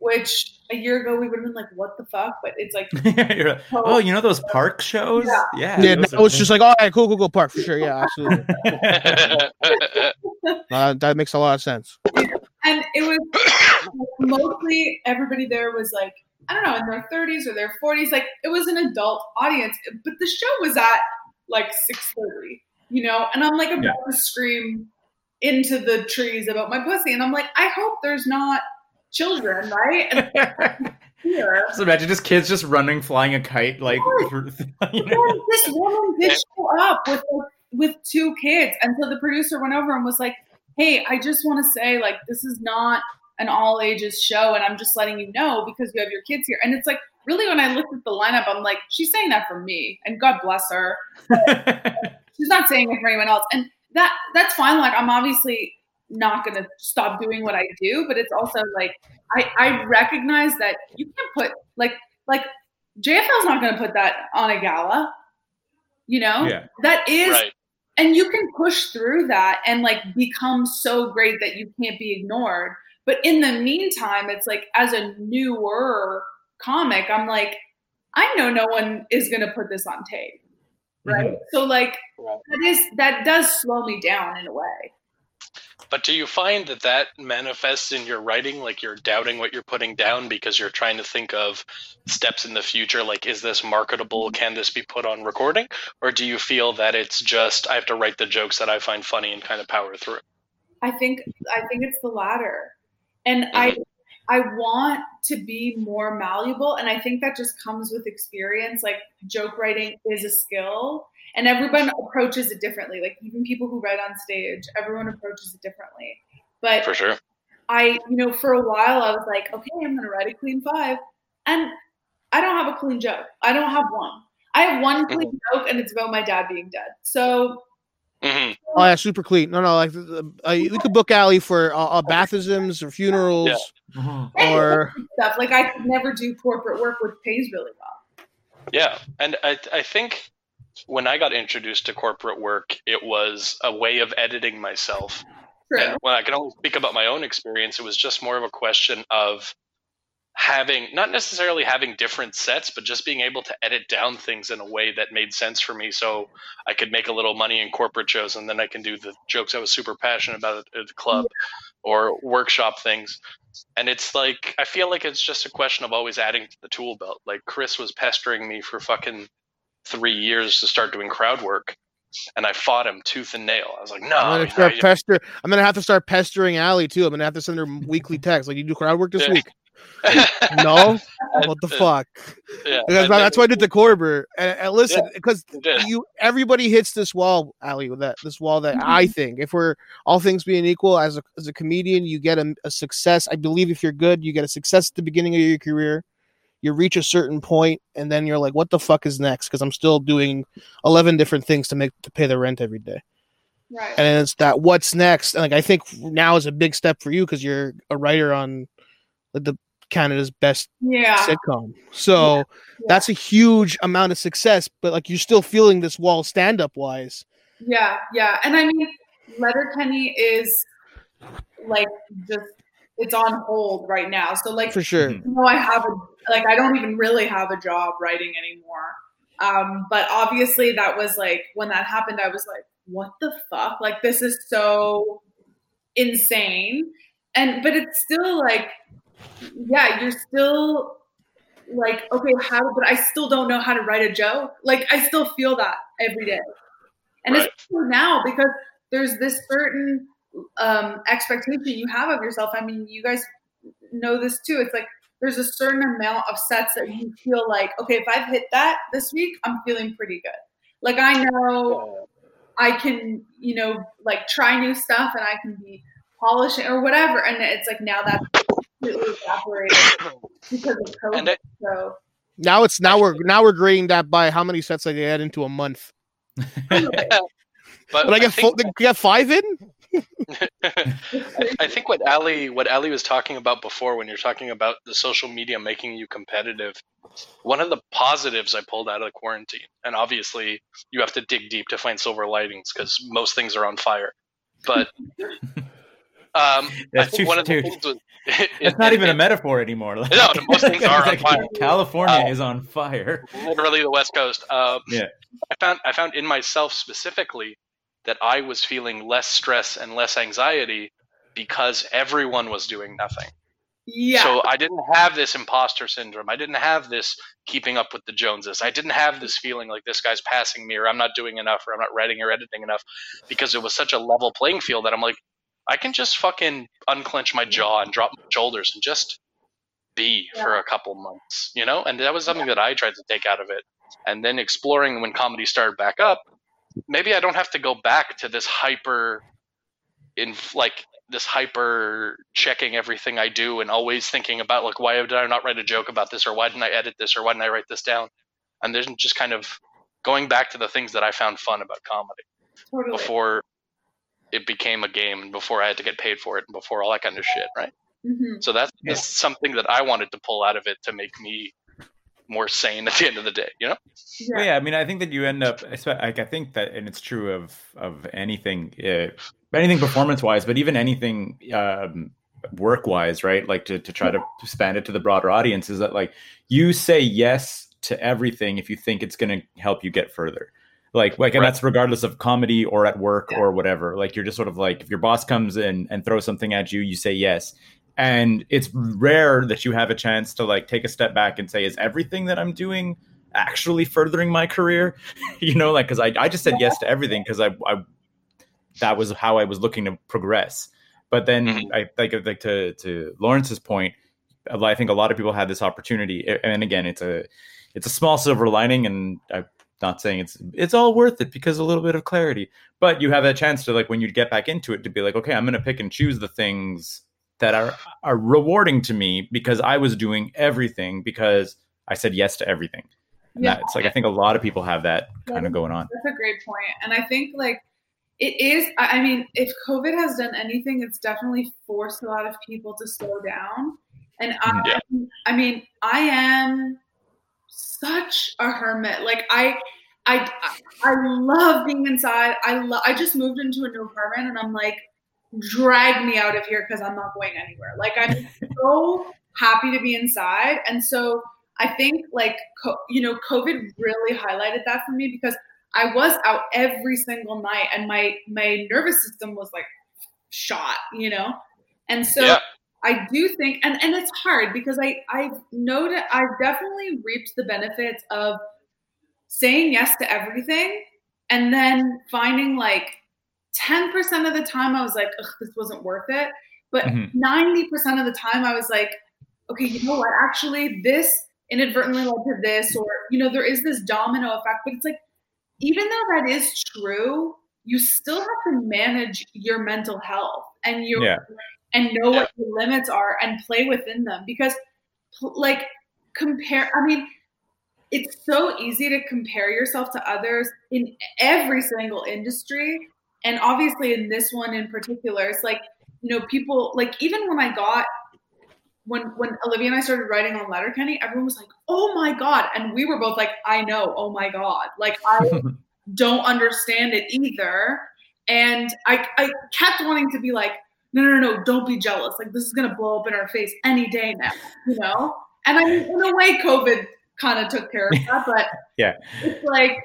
which a year ago we would have been like, what the fuck? But it's like You're like, oh, you know those park shows? Yeah. Yeah. Yeah, those now it's just like all right, cool, cool, cool, park for sure. Yeah, absolutely. Uh, that makes a lot of sense. and it was mostly everybody there was like I don't know in their 30s or their 40s like it was an adult audience but the show was at like 6:30 you know and I'm like about Yeah. to scream into the trees about my pussy and I'm like I hope there's not children right here so imagine just kids just running, flying a kite, like through, you know? This woman did show up with with two kids, and so the producer went over and was like, "Hey, I just want to say like this is not an all ages show, and I'm just letting you know because you have your kids here." And it's like really when I looked at the lineup, I'm like, she's saying that for me, and God bless her. She's not saying it for anyone else, and that that's fine. Like I'm obviously not gonna stop doing what I do, but it's also like I I recognize that you can't put like like JFL's not gonna put that on a gala. You know? yeah. That is right. and you can push through that and like become so great that you can't be ignored. But in the meantime, it's like as a newer comic, I'm like, I know no one is gonna put this on tape. Right. Mm-hmm. So like Right. that is that does slow me down in a way. But do you find that that manifests in your writing? Like you're doubting what you're putting down because you're trying to think of steps in the future. Like, is this marketable? Can this be put on recording? Or do you feel that it's just I have to write the jokes that I find funny and kind of power through? I think I think it's the latter. And I mm-hmm. I want to be more malleable and I think that just comes with experience. Like joke writing is a skill and everyone approaches it differently. Like even people who write on stage, everyone approaches it differently. But For sure. I, you know, for a while I was like, okay, I'm going to write a clean five. And I don't have a clean joke. I don't have one. I have one clean joke and it's about my dad being dead. So hmm Oh yeah, super clean. No, no, like the- uh, you could book Allie for uh, uh, baptisms or funerals Mhm. or stuff like I could never do corporate work which pays really well. Yeah, and I I think when I got introduced to corporate work, it was a way of editing myself. True. And when I can only speak about my own experience, it was just more of a question of having not necessarily having different sets, but just being able to edit down things in a way that made sense for me, so I could make a little money in corporate shows, and then I can do the jokes I was super passionate about at the club, mm-hmm. or workshop things. And it's like I feel like it's just a question of always adding to the tool belt. Like Chris was pestering me for fucking three years to start doing crowd work, and I fought him tooth and nail. I was like, no, I'm gonna start know, pester. I'm gonna have to start pestering Allie too. I'm gonna have to send her weekly texts. Like, you do crowd work this Yeah. week? No. what the fuck? yeah, Because that's then- why I did the Corber. And, and listen, because Yeah. you everybody hits this wall, Allie, with that this wall that I Mm-hmm. think if we're all things being equal, as a as a comedian, you get a, a success. I believe if you're good, you get a success at the beginning of your career. You reach a certain point, and then you're like, "What the fuck is next?" Because I'm still doing eleven different things to make to pay the rent every day. Right. And it's that what's next. And like I think now is a big step for you because you're a writer on like the Canada's best yeah. sitcom. So that's a huge amount of success, but like you're still feeling this wall stand up wise. Yeah, yeah. And I mean, Letter Letterkenny is like just it's on hold right now. So like For sure. You know, I have a like I don't even really have a job writing anymore. Um, but obviously that was like when that happened, I was like, what the fuck? Like this is so insane. And but it's still like, yeah, you're still like, okay, how but I still don't know how to write a joke. Like I still feel that every day. And Right. it's true now because there's this certain um, expectation you have of yourself. I mean, you guys know this too. It's like there's a certain amount of sets that you feel like, okay, if I've hit that this week, I'm feeling pretty good. Like I know I can, you know, like try new stuff and I can be polishing or whatever. And it's like now that's completely evaporated because of COVID. And I- so Now it's now we're now we're grading that by how many sets I get into a month. but But I get think- fo- get five in. I think what Allie what Allie was talking about before when you're talking about the social media making you competitive, one of the positives I pulled out of the quarantine, and obviously you have to dig deep to find silver lightings because most things are on fire. But um, I That's think too- one of the dude. things was It's not even a metaphor anymore. Like, No, most things are on like, fire. California Uh, is on fire. literally the West Coast. Um, Yeah. I found I found in myself specifically that I was feeling less stress and less anxiety because everyone was doing nothing. yeah. So I didn't have this imposter syndrome. I didn't have this keeping up with the Joneses. I didn't have this feeling like this guy's passing me or I'm not doing enough or I'm not writing or editing enough because it was such a level playing field that I'm like, I can just fucking unclench my jaw and drop my shoulders and just be for a couple months, you know? And that was something that I tried to take out of it. And then exploring when comedy started back up, maybe I don't have to go back to this hyper in like this hyper checking everything I do and always thinking about like why did I not write a joke about this or why didn't I edit this or why didn't I write this down? And there's just kind of going back to the things that I found fun about comedy totally. before it became a game and before I had to get paid for it and before all that kind of shit, right? Mhm. So that's Yeah. something that I wanted to pull out of it to make me more sane at the end of the day, you know? Yeah. yeah, I mean, I think that you end up. I Like, I think that, and it's true of of anything, uh, anything performance wise, but even anything um, work wise, right? Like to to try to expand it to the broader audience is that like you say yes to everything if you think it's going to help you get further. Like, like, and Right. that's regardless of comedy or at work Yeah. or whatever. Like, you're just sort of like, if your boss comes in and throws something at you, you say yes. And it's rare that you have a chance to like take a step back and say, is everything that I'm doing actually furthering my career? you know, like, cause I, I just said yes to everything because I, I, that was how I was looking to progress. But then Mhm. I like, like to, to Lawrence's point, I think a lot of people had this opportunity. And again, it's a, it's a small silver lining and I'm not saying it's, it's all worth it because a little bit of clarity, but you have a chance to like, when you get back into it to be like, okay, I'm going to pick and choose the things that are are rewarding to me because I was doing everything because I said yes to everything. And Yeah. that, it's like I think a lot of people have that kind of going on. That's a great point. And I think like it is I I mean, if COVID has done anything, it's definitely forced a lot of people to slow down. And I mm, Yeah. I mean, I am such a hermit. Like I I I love being inside. I love I just moved into a new apartment and I'm like drag me out of here because I'm not going anywhere. Like I'm so happy to be inside. And so I think like you know, COVID really highlighted that for me because I was out every single night and my my nervous system was like shot, you know? And so Yeah. I do think and, and it's hard because I I know noted I've definitely reaped the benefits of saying yes to everything and then finding like 10% of the time I was like, Ugh, this wasn't worth it. But Mhm. 90% of the time I was like, okay, you know what? Actually, this inadvertently led to this, or, you know, there is this domino effect. But it's like, even though that is true, you still have to manage your mental health and your Yeah. and know what your limits are and play within them because like compare i mean it's so easy to compare yourself to others in every single industry and obviously in this one in particular it's like you know people like even when i got when when olivia and i started writing on letterkenny everyone was like oh my god. And we were both like i know. Oh my god. Like i don't understand it either. And i i kept wanting to be like no no no don't be jealous. Like this is gonna blow up in our face any day now you know? And i mean in a way covid kind of took care of that but Yeah. it's like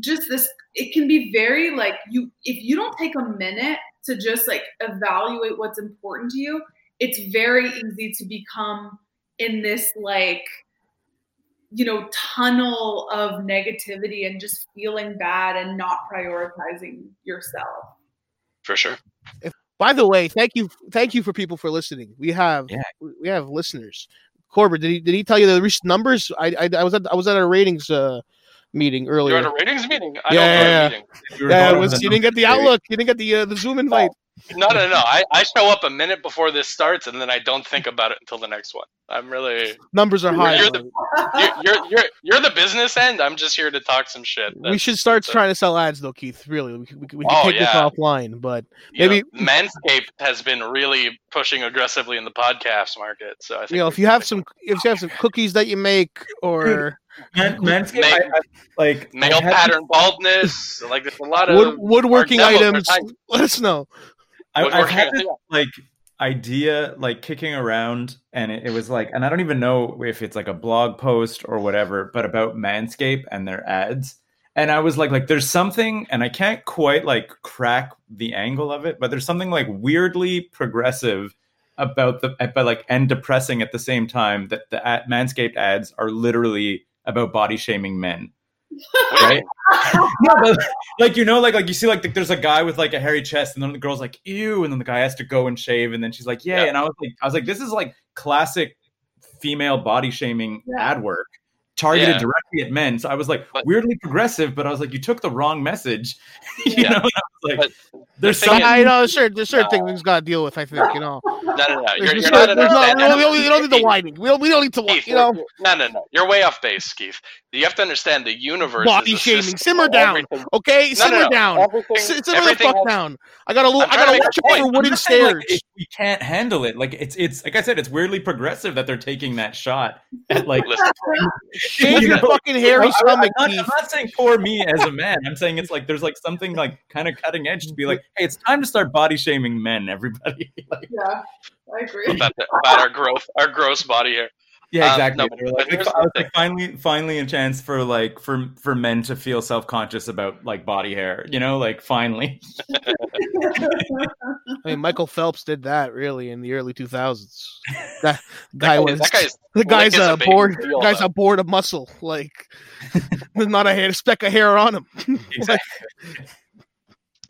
just this it can be very like you if you don't take a minute to just like evaluate what's important to you it's very easy to become in this like you know tunnel of negativity and just feeling bad and not prioritizing yourself For sure. By the way, thank you, thank you for people for listening. We have Yeah. we have listeners. Corbett, did he did he tell you the recent numbers? I I, I was at I was at a ratings uh, meeting You're earlier. at a ratings meeting. I Yeah, don't yeah, yeah. a meeting. You yeah, it was, you didn't get the outlook. You didn't get the uh, the Zoom invite. No, no, no. I, I show up a minute before this starts, and then I don't think about it until the next one. I'm really Numbers are high. You're though. you're you're you're, you're the business end. I'm just here to talk some shit. we should start trying to sell ads though, Keith. Really, we, can- we, we can Oh, take this offline. But you know, maybe- Manscaped has been really pushing aggressively in the podcast market. So I think you know, if you have some if you have some cookies that you make or Man, Manscaped, Make- I, I, like I male pattern baldness, like there's a lot of wood, woodworking our demos are items, let us know. I, I've had this like idea like kicking around, and it, it was like, and I don't even know if it's like a blog post or whatever, but about Manscaped and their ads. And I was like, like there's something, and I can't quite like crack the angle of it, but there's something like weirdly progressive about the, but like and depressing at the same time that the ad, Manscaped ads are literally about body shaming men. Right? no, but like you know, like like you see, like there's a guy with like a hairy chest, and then the girl's like, "Ew," and then the guy has to go and shave, and then she's like, "Yeah," Yeah. and I was like, I was like, this is like classic female body shaming Yeah. ad work targeted Yeah. directly at men. So I was like But- weirdly progressive, but I was like, you took the wrong message. you Yeah. know, and I was like, But there's thing something. is- I know there's certain there's certain No. things we've got to deal with. I think you know. No, no, no. You're, you're certain- not not- we don't, we don't- we don't need the whining. We don't, we don't need to, Keith, you know, no, no, no. You're way off base, Keith. You have to understand the universe. body is shaming. Simmer down, everything- okay? Simmer no, no. down. Everything, S- Simmer the fuck has- down. I gotta, lo- I'm I trying gotta watch a out point. for wooden just saying, like, stairs. if we can't handle it. Like it's it's like I said, it's weirdly progressive that they're taking that shot at like Listen, Shave your fucking hairy I- I- stomach, I'm, not, Keith. I'm not saying for me as a man. I'm saying it's like there's like something like kind of cutting edge to be like, hey, it's time to start body shaming men. Everybody, like, yeah i agree about, the, about our growth, our gross body hair. yeah, Um, exactly. no, They like, I was like, finally, finally, a chance for like for for men to feel self conscious about like body hair. You know, like finally. I mean, Michael Phelps did that really in the early 2000s. That guy That, was that guy's the guy's lick is a uh, baby bored. deal, Guy's though. a board of muscle. Like there's not a hair, speck of hair on him. Exactly.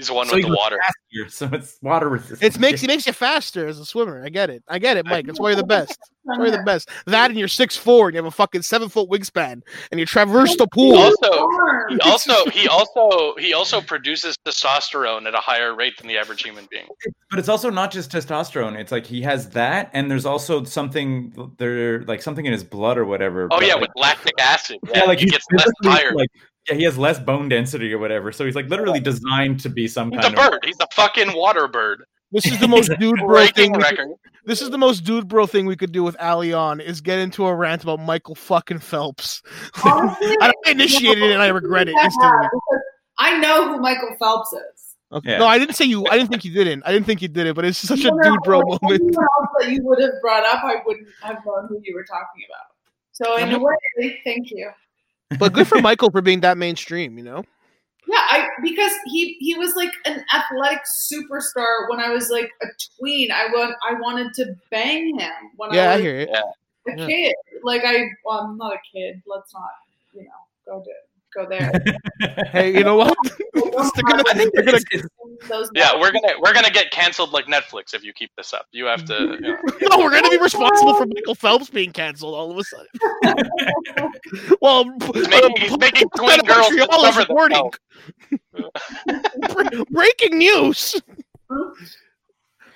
He's the one So with the water. faster, so it's water resistant. It makes it makes you faster as a swimmer. I get it. I get it, Mike. That's why you're the best. That's why you're the best. That and you're six four and you have a fucking seven foot wingspan and you traverse the He pool. also, he also, he also, he also produces testosterone at a higher rate than the average human being. But it's also not just testosterone. It's like he has that, and there's also something there, like something in his blood or whatever. Oh yeah, like, with lactic acid. Yeah, yeah, like he gets less tired. Like, yeah, he has less bone density or whatever. So he's like literally designed to be some He's a kind of. bird. He's a fucking water bird. This is the most dude bro thing. We could, this is the most dude bro thing we could do with Allie on is get into a rant about Michael fucking Phelps. I initiated it and I regret it instantly. I know who Michael Phelps is. Okay. Yeah. No, I didn't say you. I didn't think you didn't. I didn't think you did it, but it's such a No, no, dude bro moment. Else that you would have brought up, I wouldn't have known who you were talking about. So in a way, thank you. But good for Michael for being that mainstream. You know. Yeah, I because he he was like an athletic superstar when I was like a tween. I want I wanted to bang him when Yeah, I I was hear it. a Yeah. kid. Like I, well, I'm not a kid. Let's not, you know, go to go there. Hey, you know what? gonna, I think they're gonna, it's- Those Yeah, we're gonna we're gonna get canceled like Netflix if you keep this up. You have to. You know. no, we're gonna be responsible for Michael Phelps being canceled all of a sudden. well, He's um, making, he's uh, making twin girls Montreal is discover Bre- breaking news.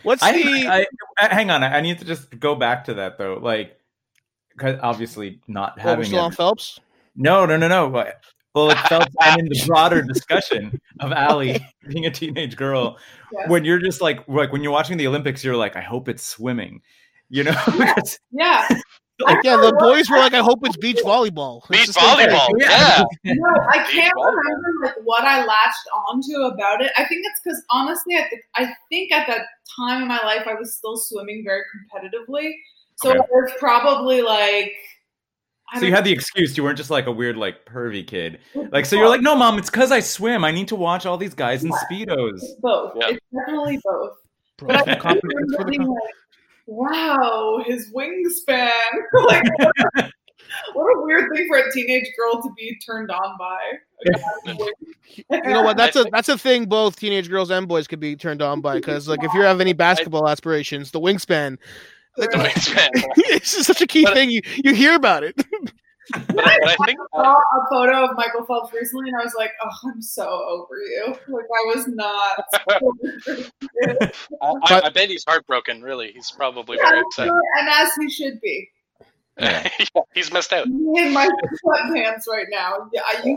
What's I, the? I, I hang on. I need to just go back to that though. Like, 'cause obviously not having still it. Phelps. No, no, no, no. But- Well, it felt I'm in the broader discussion of Allie being a teenage girl. Yes. When you're just like, like when you're watching the Olympics, you're like, I hope it's swimming. You know, Because, yeah. like, Yeah, the boys were like, "I hope it's beach volleyball." It's Beach the same thing. volleyball. Yeah. Yeah. No, I can't Well, remember like what I latched onto about it. I think it's because honestly, I think I think at that time in my life, I was still swimming very competitively. So Okay. I was probably like, I so you had the excuse. You weren't just like a weird, like pervy kid. Like, so you're like, no, mom, it's because I swim. I need to watch all these guys in speedos. It's both. Yeah. It's definitely both. Bro, But I for confidence, for the being like, wow, his wingspan. like, what, what a weird thing for a teenage girl to be turned on by. A guy with wings. you know what? That's a that's a thing both teenage girls and boys could be turned on by because like if you have any basketball aspirations, the wingspan. The wingspan. it's just such a key But- thing. You you hear about it. But I, but I think saw a photo of Michael Phelps recently, and I was like, "Oh, I'm so over you." Like I was not. I, I, I bet he's heartbroken. Really, he's probably very upset. and as he should be. Yeah, he's missed out. Me in my sweatpants right now. Yeah, you.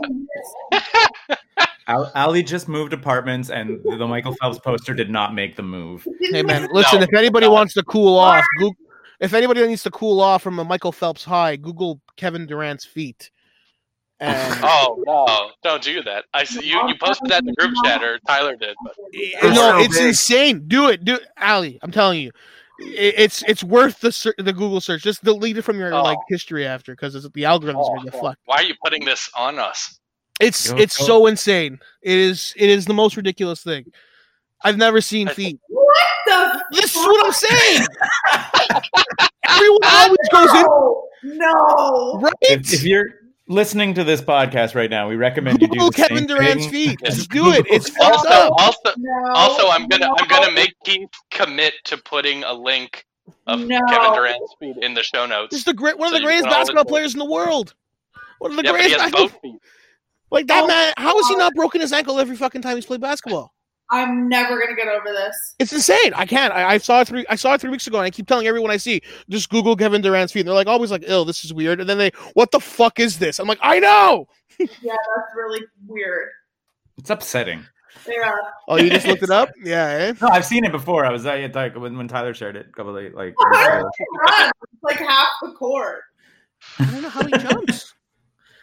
Al- Allie just moved apartments, and the Michael Phelps poster did not make the move. Hey man, listen. No, if anybody no. wants to cool off, Google. If anybody needs to cool off from a Michael Phelps high, Google Kevin Durant's feet. And Oh no! Don't do that. I see you. You posted that in the group chat, or Tyler did. But It's no, so it's big. insane. Do it, do it, Allie. I'm telling you, it's it's worth the ser- the Google search. Just delete it from your Oh. like history after because the algorithm's Oh, gonna get oh, fucked. why are you putting this on us? It's Go- it's go- so insane. It is it is the most ridiculous thing. I've never seen feet. What the? This is what I'm saying. Everyone always goes in No, no. right. If, if you're listening to this podcast right now, we recommend you do Google same Kevin Durant's thing. feet. Just do it. It's Also, up. also, No, also, I'm gonna I'm gonna make Keith commit to putting a link of No. Kevin Durant's feet in the show notes. This is the great one of So the greatest basketball players in the world. One of the yeah, but he greatest like that Oh, man. How has he not broken his ankle every fucking time he's played basketball? I'm never gonna get over this. It's insane. I can't. I, I saw it three. I saw it three weeks ago, and I keep telling everyone I see, just Google Kevin Durant's feet. And they're like always like, "Ill, this is weird." And then they, "What the fuck is this?" I'm like, "I know." Yeah, that's really weird. It's upsetting. Yeah. Oh, you just looked it up? Yeah. Eh? No, I've seen it before. I was uh, it's like when, when Tyler shared it a couple of like. It's like half the court. I don't know how he jumps.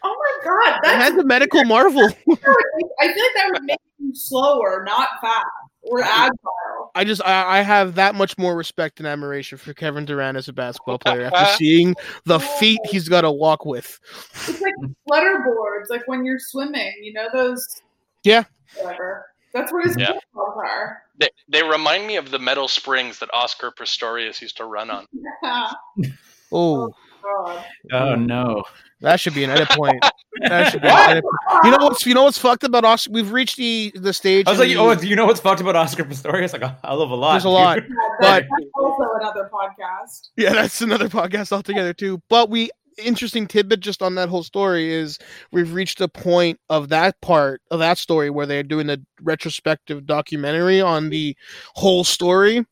Oh my god, It that's has a medical marvel. I feel like that would make you slower, not fast or agile. I just I, I have that much more respect and admiration for Kevin Durant as a basketball player after seeing the feet he's got to walk with. It's like flutter boards, like when you're swimming. You know those? Yeah. Whatever. That's what his Yeah. are. They, they remind me of the metal springs that Oscar Pistorius used to run on. Yeah. Oh. oh, God. Oh no! That should be an edit point. That should be an edit point. You know what's you know what's fucked about Oscar? We've reached the the stage. I was like, the- oh, you know what's fucked about Oscar Pistorius? Like a hell of a lot. There's a lot. Yeah, But- that's also another podcast. Yeah, that's another podcast altogether too. But we interesting tidbit just on that whole story is we've reached a point of that part of that story where they're doing a retrospective documentary on the whole story.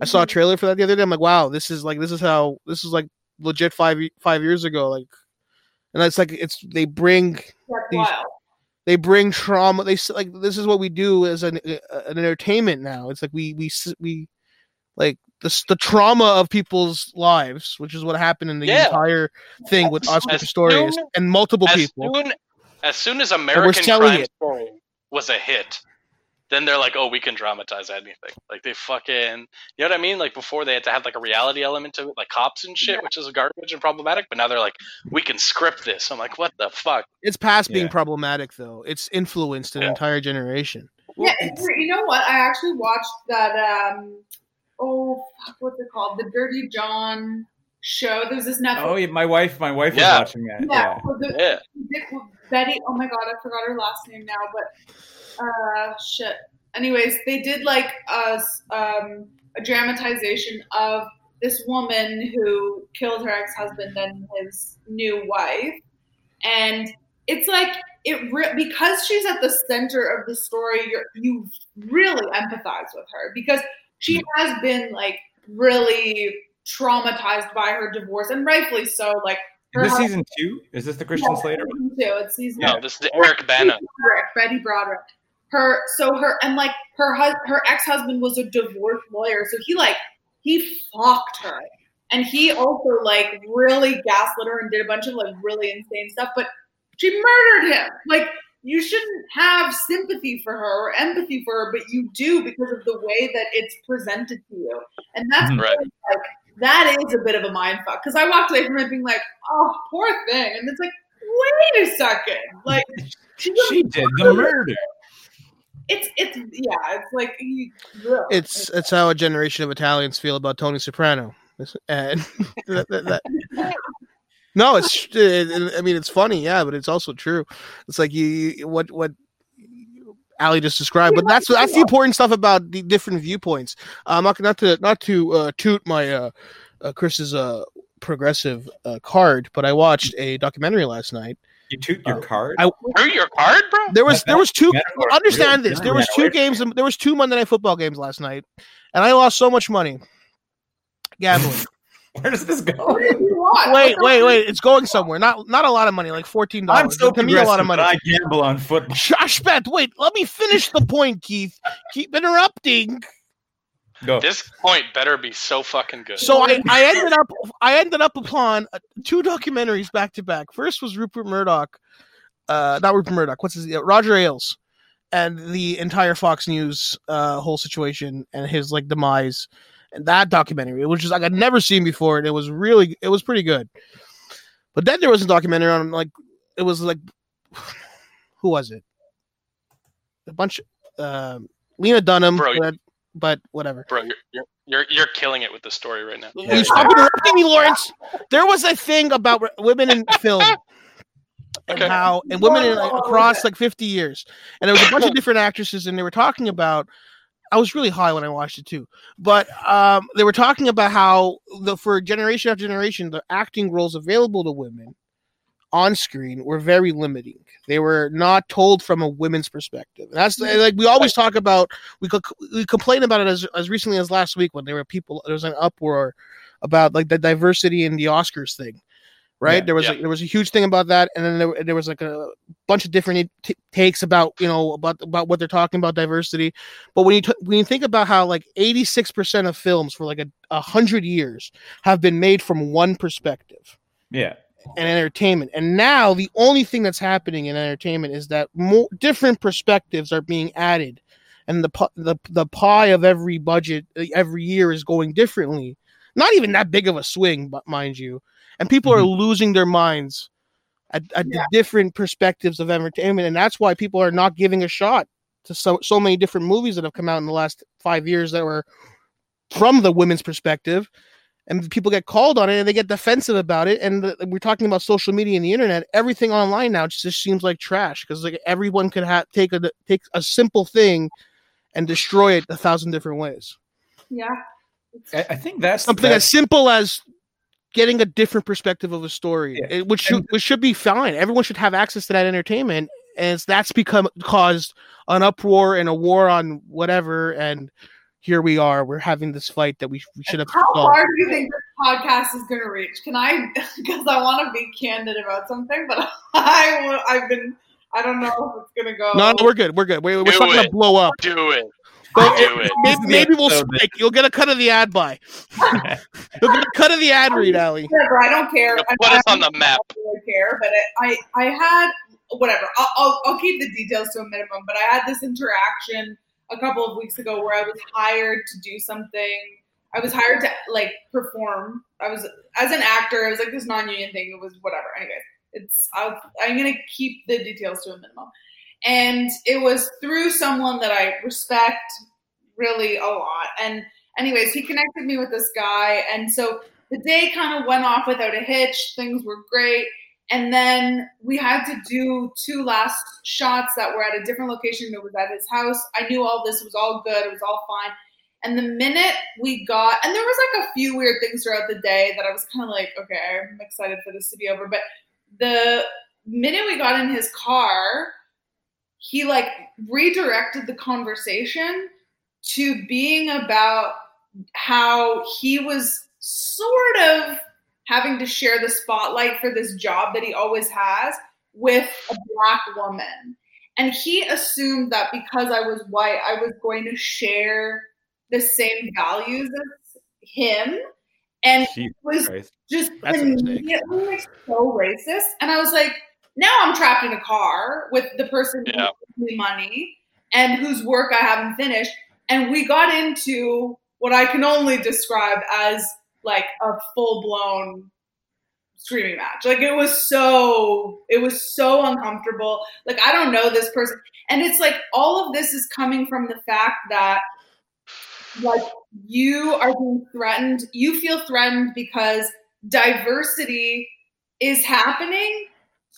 I saw a mm-hmm. trailer for that the other day. I'm like, wow, this is like this is how this is like legit five five years ago. Like, and it's like it's they bring These- they bring trauma. They like this is what we do as an uh, an entertainment now. It's like we we we like the the trauma of people's lives, which is what happened in the Yeah. entire thing with Oscar As Pistorius soon- and multiple As people. soon, as soon as American Crime it. Story was a hit, then they're like, oh, we can dramatize anything. Like they fucking, you know what I mean? Like before they had to have like a reality element to it, like cops and shit, which is garbage and problematic. But now they're like, we can script this. I'm like, what the fuck? It's past being problematic though. It's influenced an Yeah. entire generation. Yeah, and you know what? I actually watched that. um Oh, what's it called? The Dirty John show. There's this Netflix. Oh, yeah, my wife, my wife Yeah. was watching that. yeah. Yeah. so the- Yeah. Betty. Oh my god, I forgot her last name now. But uh, shit. Anyways, they did like a s- um, a dramatization of this woman who killed her ex husband and his new wife, and it's like it re- because she's at the center of the story. You're, you really empathize with her because she has been like really traumatized by her divorce, and rightfully so. Like Is this her season two? Is this the Christian Yeah, Slater? season two. It's season No, this is Eric Bana. Broderick, Betty Broderick. Her so her and like her hus- her ex husband was a divorce lawyer, so he like he fucked her, and he also like really gaslit her and did a bunch of like really insane stuff. But she murdered him. Like you shouldn't have sympathy for her or empathy for her, but you do because of the way that it's presented to you, and that's. Mm-hmm. Right. like that is a bit of a mind fuck. Because I walked away from it being like, oh, poor thing, and it's like, wait a second, like. She, She did the murder. It's it's yeah, it's like. It's it's how a generation of Italians feel about Tony Soprano. And that- that- that- no, it's I mean it's funny, yeah, but it's also true. It's like you, you what what Allie just described, but that's that's the important stuff about the different viewpoints. Um, not not to not to uh, toot my uh, uh Chris's uh progressive uh, card, but I watched a documentary last night. You toot your Oh, card. I- Through your card, bro? There was there was two. Metaphor. Understand this. There was two games. There was two Monday Night Football games last night, and I lost so much money gambling. Where does this go? did you watch? wait, wait, wait! It's going somewhere. Not not a lot of money, like fourteen dollars. I'm still to me, a lot of money. I gamble on football. Josh Bet, wait, let me finish the point, Keith. Keep interrupting. Go. This point better be so fucking good. So I, I ended up I ended up upon uh, two documentaries back to back. First was Rupert Murdoch, uh, not Rupert Murdoch. What's his uh, Roger Ailes, and the entire Fox News uh, whole situation and his like demise. And that documentary, which is like I'd never seen before, and it was really it was pretty good. But then there was a documentary on like it was like who was it? A bunch. um Lena Dunham, Bro, you- but, but whatever. bro, you're, you're you're you're killing it with the story right now. You stop interrupting me, Lawrence. There was a thing about women in film and Okay. how and women in, like, across like 50 years, and there was a bunch of different actresses, and they were talking about. I was really high when I watched it too, but um, they were talking about how the for generation after generation, the acting roles available to women on screen were very limiting. They were not told from a women's perspective. And that's like we always talk about. We we complain about it as as recently as last week when there were people. There was an uproar about like the diversity in the Oscars thing, right? Yeah, there was yeah. a, there was a huge thing about that, and then there, there was like a bunch of different t- takes about you know about about what they're talking about diversity. But when you t- when you think about how like eighty six percent of films for like a, a hundred years have been made from one perspective Yeah. And entertainment. And now the only thing that's happening in entertainment is that more different perspectives are being added, and the the the pie of every budget every year is going differently. Not even that big of a swing, but mind you, and people are mm-hmm. losing their minds at, at the different perspectives of entertainment, and that's why people are not giving a shot to so so many different movies that have come out in the last five years that were from the women's perspective and people get called on it and they get defensive about it and the, we're talking about social media and the internet everything online now just seems like trash because like everyone could have take a take a simple thing and destroy it a thousand different ways Yeah. I, I think that's something as simple as getting a different perspective of a story Yeah. it, which should which should be fine everyone should have access to that entertainment and that's become caused an uproar and a war on whatever and here we are we're having this fight that we, we should have How solved. far do you think this podcast is going to reach? Can I? Because I want to be candid about something, but I I've been. I don't know if it's going to go. no, no we're good we're good we're, we're Do not gonna blow up Do it. But Do it. Maybe, maybe we'll episode that- spike. You'll get a cut of the ad buy. You'll get a cut of the ad read, Allie. Whatever. I don't care. I, Put us I on the map. don't really care, but it, I I had whatever. I'll, I'll I'll keep the details to a minimum. But I had this interaction a couple of weeks ago where I was hired to do something. I was hired to like perform. I was as an actor. It was like this non-union thing. It was whatever. Anyway, it's I'll, I'm gonna keep the details to a minimum. And it was through someone that I respect really a lot. And anyways, he connected me with this guy, and so the day kind of went off without a hitch. Things were great. And then we had to do two last shots that were at a different location. It was at his house. I knew all this was all good. It was all fine. And the minute we got, and there was like a few weird things throughout the day that I was kind of like, okay, I'm excited for this to be over. But the minute we got in his car, he like redirected the conversation to being about how he was sort of having to share the spotlight for this job that he always has with a black woman. And he assumed that because I was white, I was going to share the same values as him. And Jesus was Christ. just That's immediately like, so racist. And I was like, now I'm trapped in a car with the person who Yeah. gives me money and whose work I haven't finished. And we got into what I can only describe as like a full blown screaming match. Like it was so it was so uncomfortable. Like I don't know this person. And it's like all of this is coming from the fact that like you are being threatened. You feel threatened because diversity is happening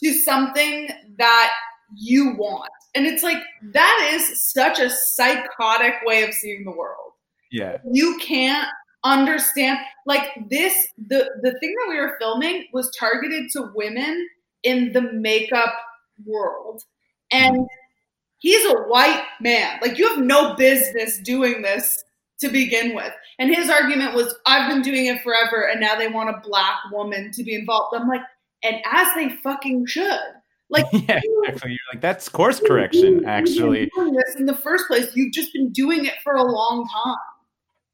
to something that you want. And it's like that is such a psychotic way of seeing the world Yeah. you can't understand like this the the thing that we were filming was targeted to women in the makeup world and he's a white man like you have no business doing this to begin with and his argument was i've been doing it forever and now they want a black woman to be involved i'm like and as they fucking should like yeah, you- exactly. You're like, that's course correction, actually. Doing this in the first place. You've just been doing it for a long time.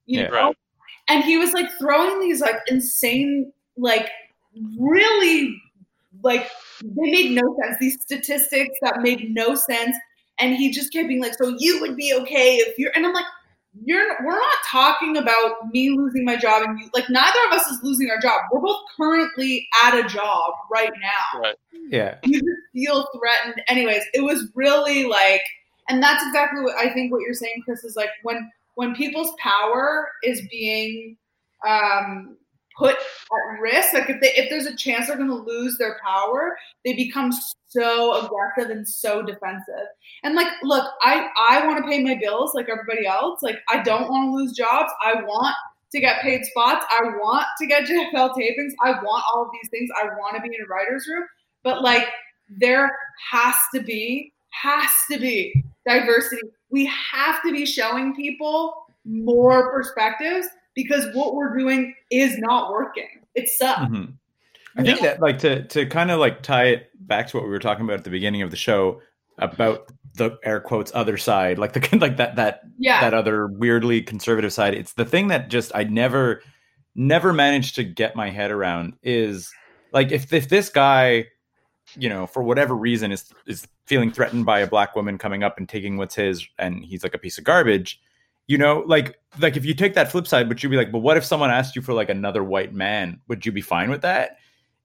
You Yeah. know? Right. And he was like throwing these like insane, like really like they made no sense. These statistics that made no sense. And he just kept being like, so you would be okay if you're and I'm like, you're we're not talking about me losing my job and you like neither of us is losing our job. We're both currently at a job right now Right. Yeah. you just feel threatened. Anyways, it was really like, and that's exactly what I think what you're saying, Chris, is like when when people's power is being um, put at risk, like if they if there's a chance they're going to lose their power, they become so aggressive and so defensive. And like, look, I I want to pay my bills like everybody else. Like, I don't want to lose jobs. I want to get paid spots. I want to get JFL tapings. I want all of these things. I want to be in a writer's room but like there has to be has to be diversity we have to be showing people more perspectives because what we're doing is not working it sucks Mhm. I think that like to to kind of like tie it back to what we were talking about at the beginning of the show about the air quotes other side, like the like that that yeah that other weirdly conservative side. It's the thing that just I never never managed to get my head around is like if if this guy, you know, for whatever reason is is feeling threatened by a black woman coming up and taking what's his and he's like a piece of garbage, you know, like like if you take that flip side, would you be like, but what if someone asked you for like another white man? Would you be fine with that?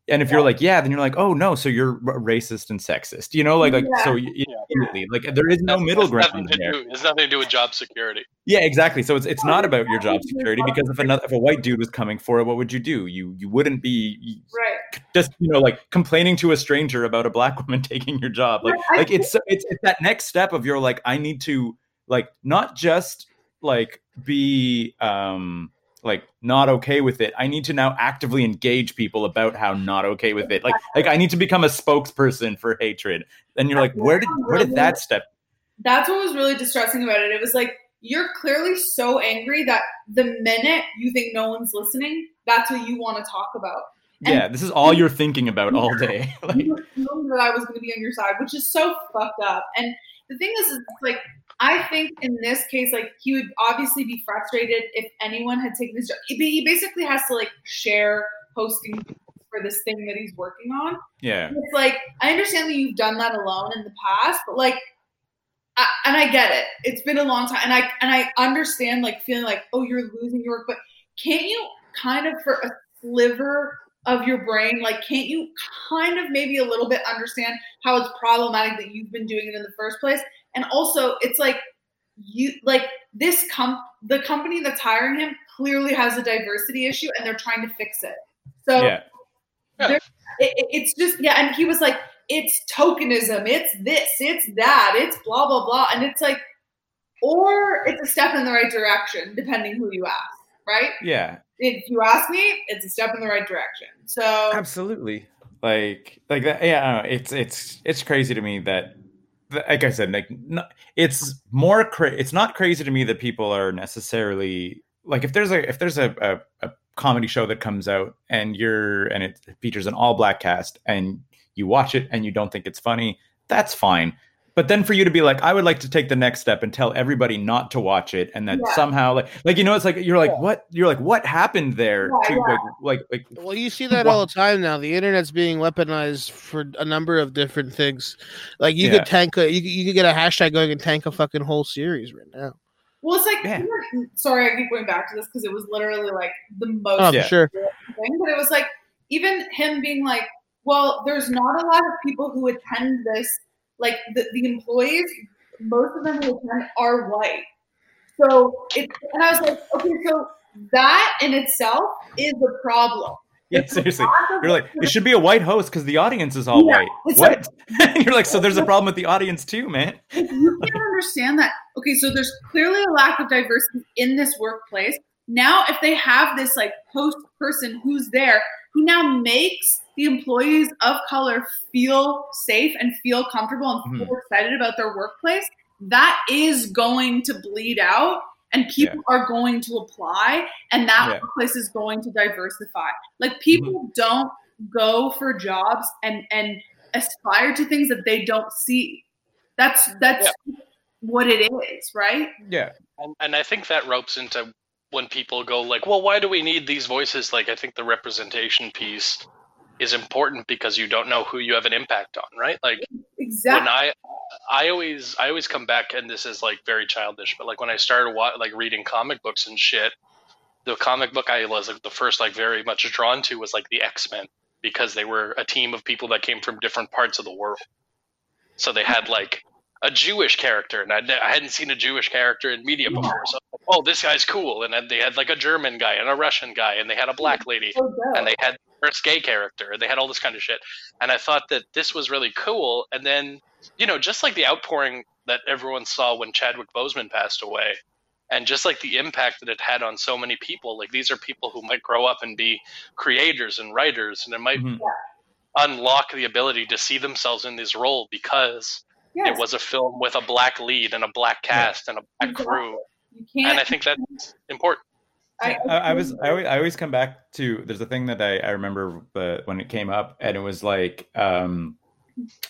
And if you're like, yeah, then you're like, oh no, so you're racist and sexist, you know, like like Yeah. so you, you- immediately, like there is no Has- middle has ground nothing there. do- It's nothing to do with job security. Yeah, exactly. So it's it's not about your job security because if another if a white dude was coming for it, what would you do? You you wouldn't be right just you know like complaining to a stranger about a black woman taking your job. Like I- like it's it's it's that next step of your like I need to like not just like be um like not okay with it. I need to now actively engage people about how not okay with it. Like like I need to become a spokesperson for hatred. And you're like, where did where did that step? that's what was really distressing about it it was like you're clearly so angry that the minute you think no one's listening that's what you want to talk about Yeah, this is all you're thinking about all day. like, that I was going to be on your side, which is so fucked up. And the thing is, is like I think in this case, like he would obviously be frustrated if anyone had taken his job. He basically has to like share posting for this thing that he's working on. yeah. It's like I understand that you've done that alone in the past, but like I, and I get it. It's been a long time, and I and I understand like feeling like oh you're losing your work, but can't you kind of for a sliver of your brain like can't you kind of maybe a little bit understand how it's problematic that you've been doing it in the first place? And also it's like you like this com the company that's hiring him clearly has a diversity issue and they're trying to fix it. So yeah. there- it, it- it's just yeah and he was like it's tokenism. It's this. It's that. It's blah blah blah. And it's like or it's a step in the right direction depending who you ask right? Yeah. If you ask me it's a step in the right direction so Absolutely. Like like that. Yeah. I don't know. It's it's it's crazy to me that, like I said, like it's more. Cra- it's not crazy to me that people are necessarily like if there's a if there's a, a a comedy show that comes out and you're and it features an all black cast and you watch it and you don't think it's funny, that's fine. But then for you to be like, I would like to take the next step and tell everybody not to watch it, and that Yeah. somehow, like, like you know, it's like you're like, what? You're like, what happened there? Yeah, to yeah. like, like, like, Well, you see that all the time now. The internet's being weaponized for a number of different things. Like you Yeah. could tank a, you could, you could get a hashtag going and tank a fucking whole series right now. well it's like Yeah. sorry i keep going back to this because it was literally like the most Oh, Yeah. sure. thing, but it was like even him being like, well, there's not a lot of people who attend this. Like the, the employees, most of them who attend are white. So it, and I was like, okay, so that in itself is a problem. yeah, seriously. You're like, it should be a white host because the audience is all Yeah, white. it's What? You're like, so there's a problem with the audience too, man. You can't understand that, okay, so there's clearly a lack of diversity in this workplace. Now, if they have this like host person who's there, who now makes the employees of color feel safe and feel comfortable and mm-hmm. feel excited about their workplace, that is going to bleed out and people are going to apply and that Yeah. workplace is going to diversify. Like people mm-hmm. don't go for jobs and and aspire to things that they don't see. That's that's what it is, right? Yeah. And, and I think that ropes into when people go like, well, why do we need these voices? Like, I think the representation piece is important because you don't know who you have an impact on, right? Like Exactly. when I, I always, I always come back, and this is like very childish, but like when I started wa- like reading comic books and shit, the comic book I was like the first like very much drawn to was like the X Men because they were a team of people that came from different parts of the world. So they had like a Jewish character, and I'd, I hadn't seen a Jewish character in media before. So, oh, this guy's cool. And then they had like a German guy and a Russian guy, and they had a black lady, and they had first gay character, and they had all this kind of shit. And I thought that this was really cool. And then, you know, just like the outpouring that everyone saw when Chadwick Boseman passed away, and just like the impact that it had on so many people, like these are people who might grow up and be creators and writers, and it might Mhm. unlock the ability to see themselves in this role because yes. it was a film with a black lead and a black cast and a black crew, and I think that's important. I, I, I was I always, I always come back to there's a thing that I, I remember when it came up and it was like um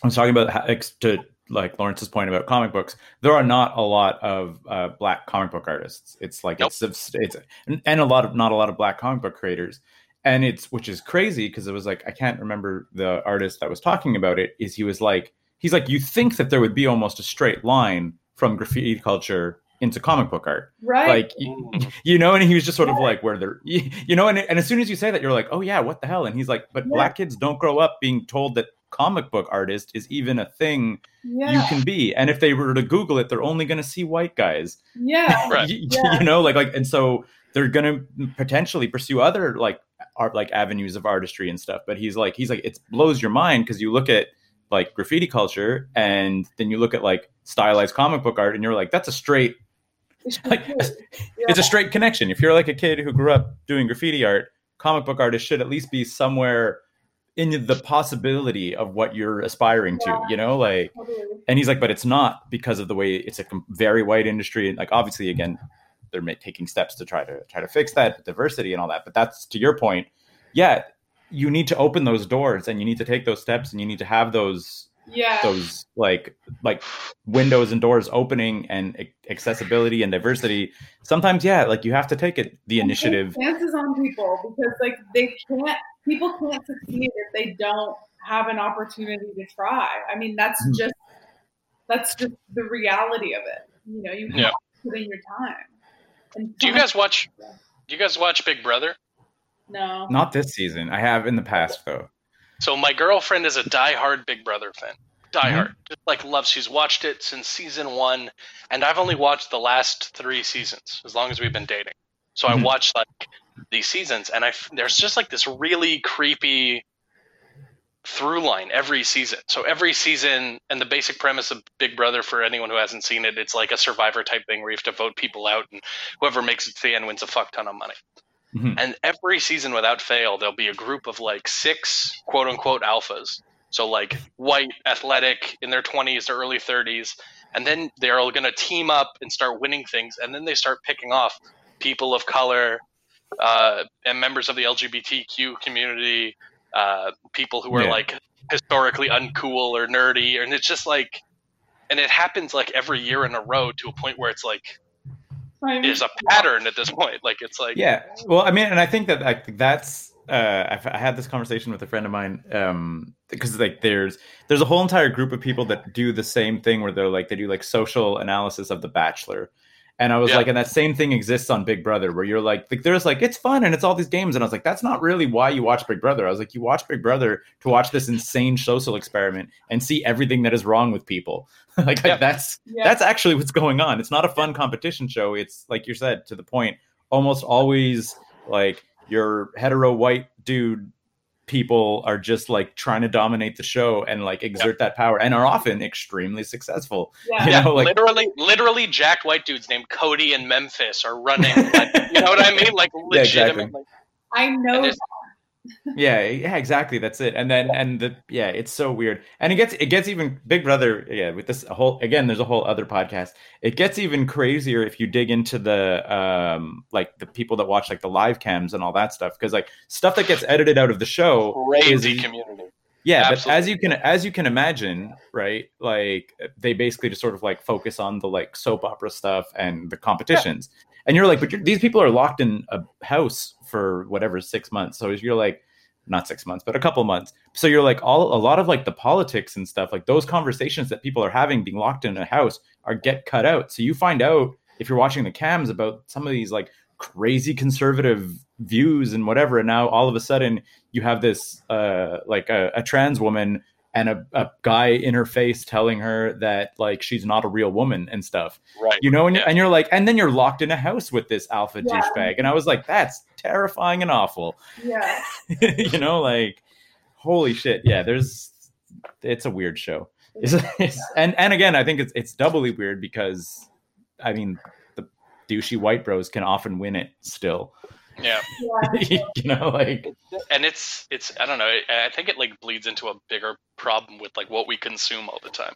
I was talking about how, to like Lawrence's point about comic books there are not a lot of uh, black comic book artists. It's like Nope. it's it's and- and a lot of not a lot of black comic book creators. And it's which is crazy because it was like I can't remember the artist that was talking about it is he was like he's like you think that there would be almost a straight line from graffiti culture into comic book art right. like you, mm. you know and he was just sort of like where they're you, you know and, and as soon as you say that you're like oh yeah what the hell and he's like but Yeah. black kids don't grow up being told that comic book artist is even a thing yeah. you can be and if they were to google it they're only going to see white guys yeah. Right. you, Yeah. you know like like and so they're going to potentially pursue other like art like avenues of artistry and stuff but he's like he's like it blows your mind because you look at like graffiti culture and then you look at like stylized comic book art and you're like that's a straight like it's a straight connection. If you're like a kid who grew up doing graffiti art, comic book artist should at least be somewhere in the possibility of what you're aspiring to, you know, like and he's like but it's not because of the way it's a very white industry. And like obviously again they're taking steps to try to try to fix that diversity and all that but that's to your point yeah you need to open those doors and you need to take those steps and you need to have those Yeah. those like like windows and doors opening and accessibility and diversity sometimes yeah like you have to take it the And initiative take chances on people because like they can't people can't succeed if they don't have an opportunity to try. I mean that's Mhm. just that's just the reality of it. You know, you have Yeah. to put in your time. And Do you guys watch? Do you guys watch Big Brother? No. Not this season. I have in the past though. So my girlfriend is a diehard Big Brother fan. Diehard, just like loves. She's watched it since season one, and I've only watched the last three seasons as long as we've been dating. So Mhm. I watched like these seasons, and I there's just like this really creepy through line every season. So every season, and the basic premise of Big Brother for anyone who hasn't seen it, it's like a Survivor type thing where you have to vote people out, and whoever makes it to the end wins a fuck ton of money. Mhm. And every season, without fail, there'll be a group of like six quote unquote alphas. So like white, athletic, in their twenties or early thirties, and then they're all gonna team up and start winning things, and then they start picking off people of color, uh, and members of the LGBTQ community, uh, people who are Yeah. like historically uncool or nerdy, and it's just like, and it happens like every year in a row to a point where it's like I there's a pattern at this point. Like it's like Yeah. Well, I mean, and I think that like that's uh, I've, I had this conversation with a friend of mine um, because like there's there's a whole entire group of people that do the same thing where they're like they do like social analysis of The Bachelor. And I was Yeah. like, and that same thing exists on Big Brother, where you're like, like, there's like, it's fun and it's all these games. And I was like, that's not really why you watch Big Brother. I was like, you watch Big Brother to watch this insane social experiment and see everything that is wrong with people. like, Yeah. that's Yeah. that's actually what's going on. It's not a fun competition show. It's like you said, to the point, almost always like your hetero white dude people are just like trying to dominate the show and like exert that power and are often extremely successful. yeah. You Yeah, know, like literally, literally, jacked white dudes named Cody and Memphis are running. Like, you know what I mean? Like Yeah, exactly. legitimately. I know And it's- yeah yeah exactly that's it and then and the yeah it's so weird and it gets it gets even big brother yeah with this whole again there's a whole other podcast it gets even crazier if you dig into the um like the people that watch like the live cams and all that stuff because like stuff that gets edited out of the show Crazy is community. yeah but as you can as you can imagine right like they basically just sort of like focus on the like soap opera stuff and the competitions and you're like but you're, these people are locked in a house for whatever six months. So you're like not six months but a couple months. So you're like all a lot of like the politics and stuff like those conversations that people are having being locked in a house are get cut out. So you find out if you're watching the cams about some of these like crazy conservative views and whatever. And now all of a sudden you have this uh like a, a trans woman and a, a guy in her face telling her that like she's not a real woman and stuff Right. you know and, Yeah. and you're like and then you're locked in a house with this alpha Yeah. douchebag and i was like that's terrifying and awful Yeah. you know like holy shit yeah there's it's a weird show it's, it's, and and again i think it's it's doubly weird because i mean the douchey white bros can often win it still Yeah. Yeah. you know like And it's it's I don't know. I I think it like bleeds into a bigger problem with like what we consume all the time.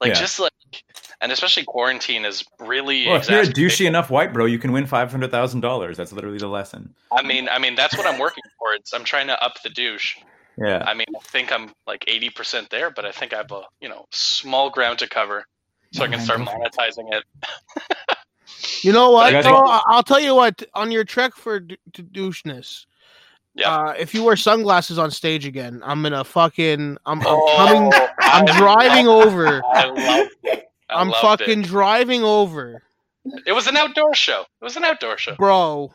Like Yeah. just like, and especially quarantine is really. well, if you're a exacerbating- douchey enough white bro you can win $500000 that's literally the lesson I mean, I mean that's what I'm working towards. I'm trying to up the douche. yeah I mean, I think I'm like 80% there, but I think I have a you know small ground to cover, so I can start go for it. monetizing it. You know what? Though? I'll tell you what. On your trek for d- to doucheness, Yeah. uh, if you wear sunglasses on stage again, I'm gonna fucking. I'm, I'm Oh, coming. I'm driving over. I loved it. I I'm loved fucking It. driving over, it was an outdoor show. It was an outdoor show. bro.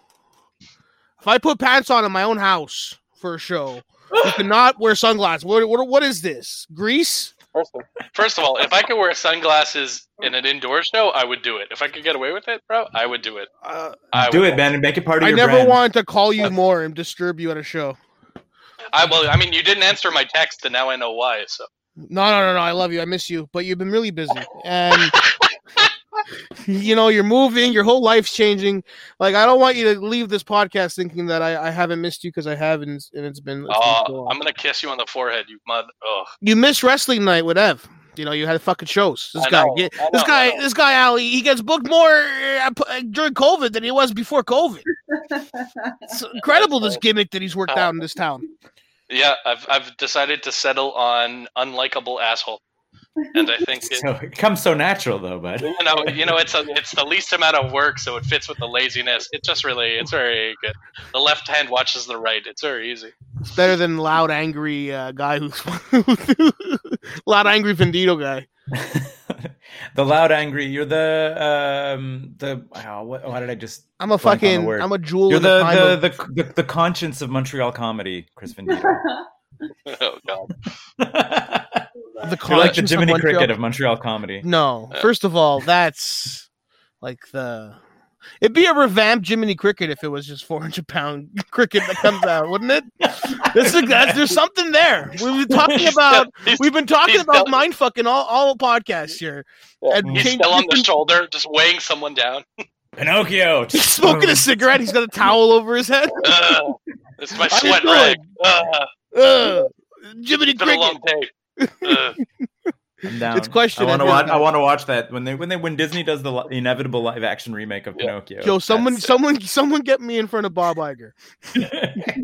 If I put pants on in my own house for a show, you cannot wear sunglasses. What, what, what is this? Grease? First of, first of all, if I could wear sunglasses in an indoor show, I would do it. If I could get away with it, bro, I would do it. Uh, I do would. it man and make it part of I your never brand. wanted to call you more and disturb you at a show. I well, I mean, you didn't answer my text, and now I know why. So No, no, no, no. I love you. I miss you, but you've been really busy, and you know you're moving. Your whole life's changing. Like I don't want you to leave this podcast thinking that I, I haven't missed you because I haven't, and it's been. It's been uh, so. I'm gonna kiss you on the forehead, you mud. Ugh. You missed wrestling night with Ev. You know you had fucking shows. This I guy, know, get, I this guy, this guy, Ali. He gets booked more uh, during COVID than he was before COVID. It's incredible this gimmick that he's worked out in this town. Yeah, I've I've decided to settle on unlikable asshole, and I think it, so it comes so natural though bud you know you know it's a, it's the least amount of work, so it fits with the laziness. It just really it's very good. The left hand watches the right. It's very easy. It's better than loud, angry uh, guy who's loud, angry Vendito guy. The loud, angry. You're the um the. Oh, what, why did I just? I'm a blank on the fucking. word. I'm a jewel You're the, the the, of- the, the the conscience of Montreal comedy, Chris Vendito. Oh god. The You're like the conscience of Jiminy Montreal- Cricket of Montreal comedy. No, Yeah. first of all, that's like the. It'd be a revamped Jiminy Cricket if it was just 400 pound cricket that comes out, wouldn't it? This is, that's, there's something there. We've been talking about we've been talking he's about still- mind fucking all, all podcasts here. And He's change- still on the shoulder, just weighing someone down. Pinocchio. He's smoking a cigarette. He's got a towel over his head. Ugh, this is my sweat doing? rag. Ugh, Ugh. Jiminy it's been a Cricket. Long I'm down. It's question I want to watch. I want to watch that when they when they when Disney does the li- inevitable live action remake of Yeah. Pinocchio. Yo, someone, That's- someone, someone, get me in front of Bob Iger.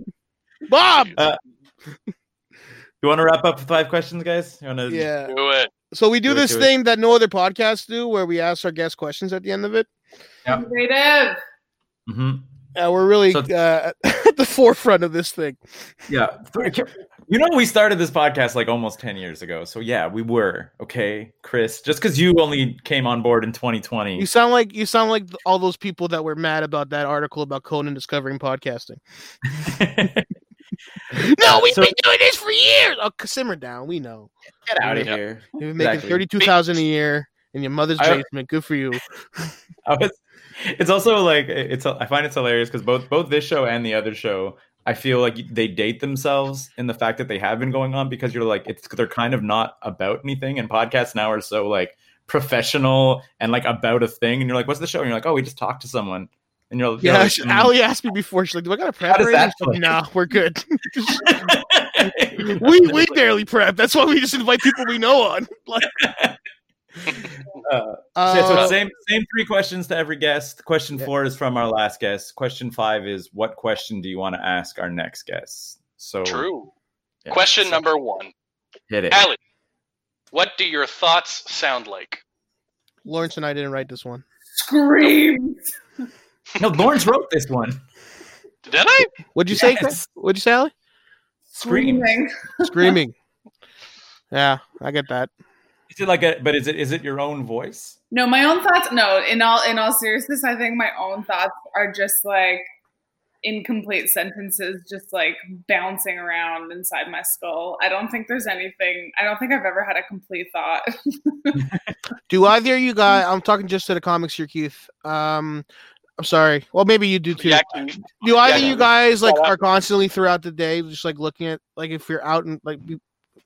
Bob. you want to wrap up five questions, guys? You want to? Yeah. Do it. So we do Do it, this do it. thing that no other podcasts do, where we ask our guests questions at the end of it. Creative. hmm Uh, we're really So- uh, at the forefront of this thing. Yeah. You know, we started this podcast like almost 10 years ago. So, yeah, we were. Okay, Chris. Just because you only came on board in 2020. You sound like you sound like all those people that were mad about that article about Conan discovering podcasting. No, we've So- been doing this for years. Oh, simmer down. We know Get out of Yeah. here. You're been making Exactly. thirty-two thousand a year in your mother's I- basement. Good for you. I was, it's also like it's. I find it's hilarious because both both this show and the other show, I feel like they date themselves in the fact that they have been going on because you're like it's they're kind of not about anything, and podcasts now are so like professional and like about a thing, and you're like, what's the show? And you're like, oh, we just talked to someone, and you're, you're Yeah, like, she- "Mm." Allie asked me before. She's like, "Do I got to prep?" that? No, we're good. we we barely prep. That's why we just invite people we know on. Like, Uh, uh, So, yeah, so same same three questions to every guest. Question Yeah. four is from our last guest. Question five is what question do you want to ask our next guest? So True. yeah, Question so number one. hit it. Allie, what do your thoughts sound like? Lawrence and I didn't write this one. Screams. No, Lawrence wrote this one. Did I? What'd you say? Yes. Chris? What'd you say, Allie? Scream. Screaming. Screaming. yeah, I get that. Is it like a? But is it is it your own voice? No, my own thoughts. No, in all in all seriousness, I think my own thoughts are just like incomplete sentences, just like bouncing around inside my skull. I don't think there's anything. I don't think I've ever had a complete thought. Do either of you guys? I'm talking just to the comics here, Keith. Um, I'm sorry. Well, maybe you do too. Yeah, Do either Yeah, you guys like are constantly throughout the day just like looking at like if you're out and like be-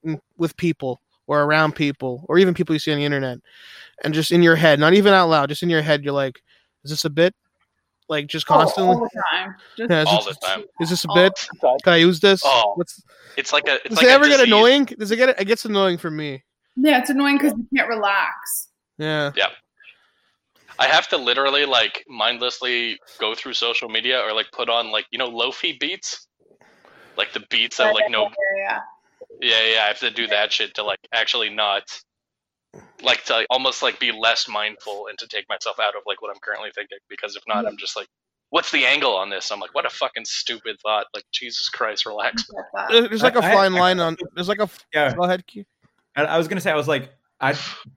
in- with people or around people or even people you see on the internet and just in your head, not even out loud, just in your head, you're like, is this a bit? Like just constantly. all the time. Just Yeah, is All this- the time. Is this a all bit? Can I use this? Oh, What's, It's like a. It's does like it a ever get annoying? Does it get it gets annoying for me? Yeah, it's annoying because you can't relax. Yeah yeah. I have to literally like mindlessly go through social media or like put on like you know lofi beats, like the beats that like no Yeah, yeah yeah I have to do that shit to like actually not like to almost like be less mindful and to take myself out of like what I'm currently thinking because if not I'm just like what's the angle on this I'm like what a fucking stupid thought like Jesus Christ relax I get that. There- There's like a fine I- line on. There's like a. Yeah. Go ahead, Keith. I, I was gonna say I was like I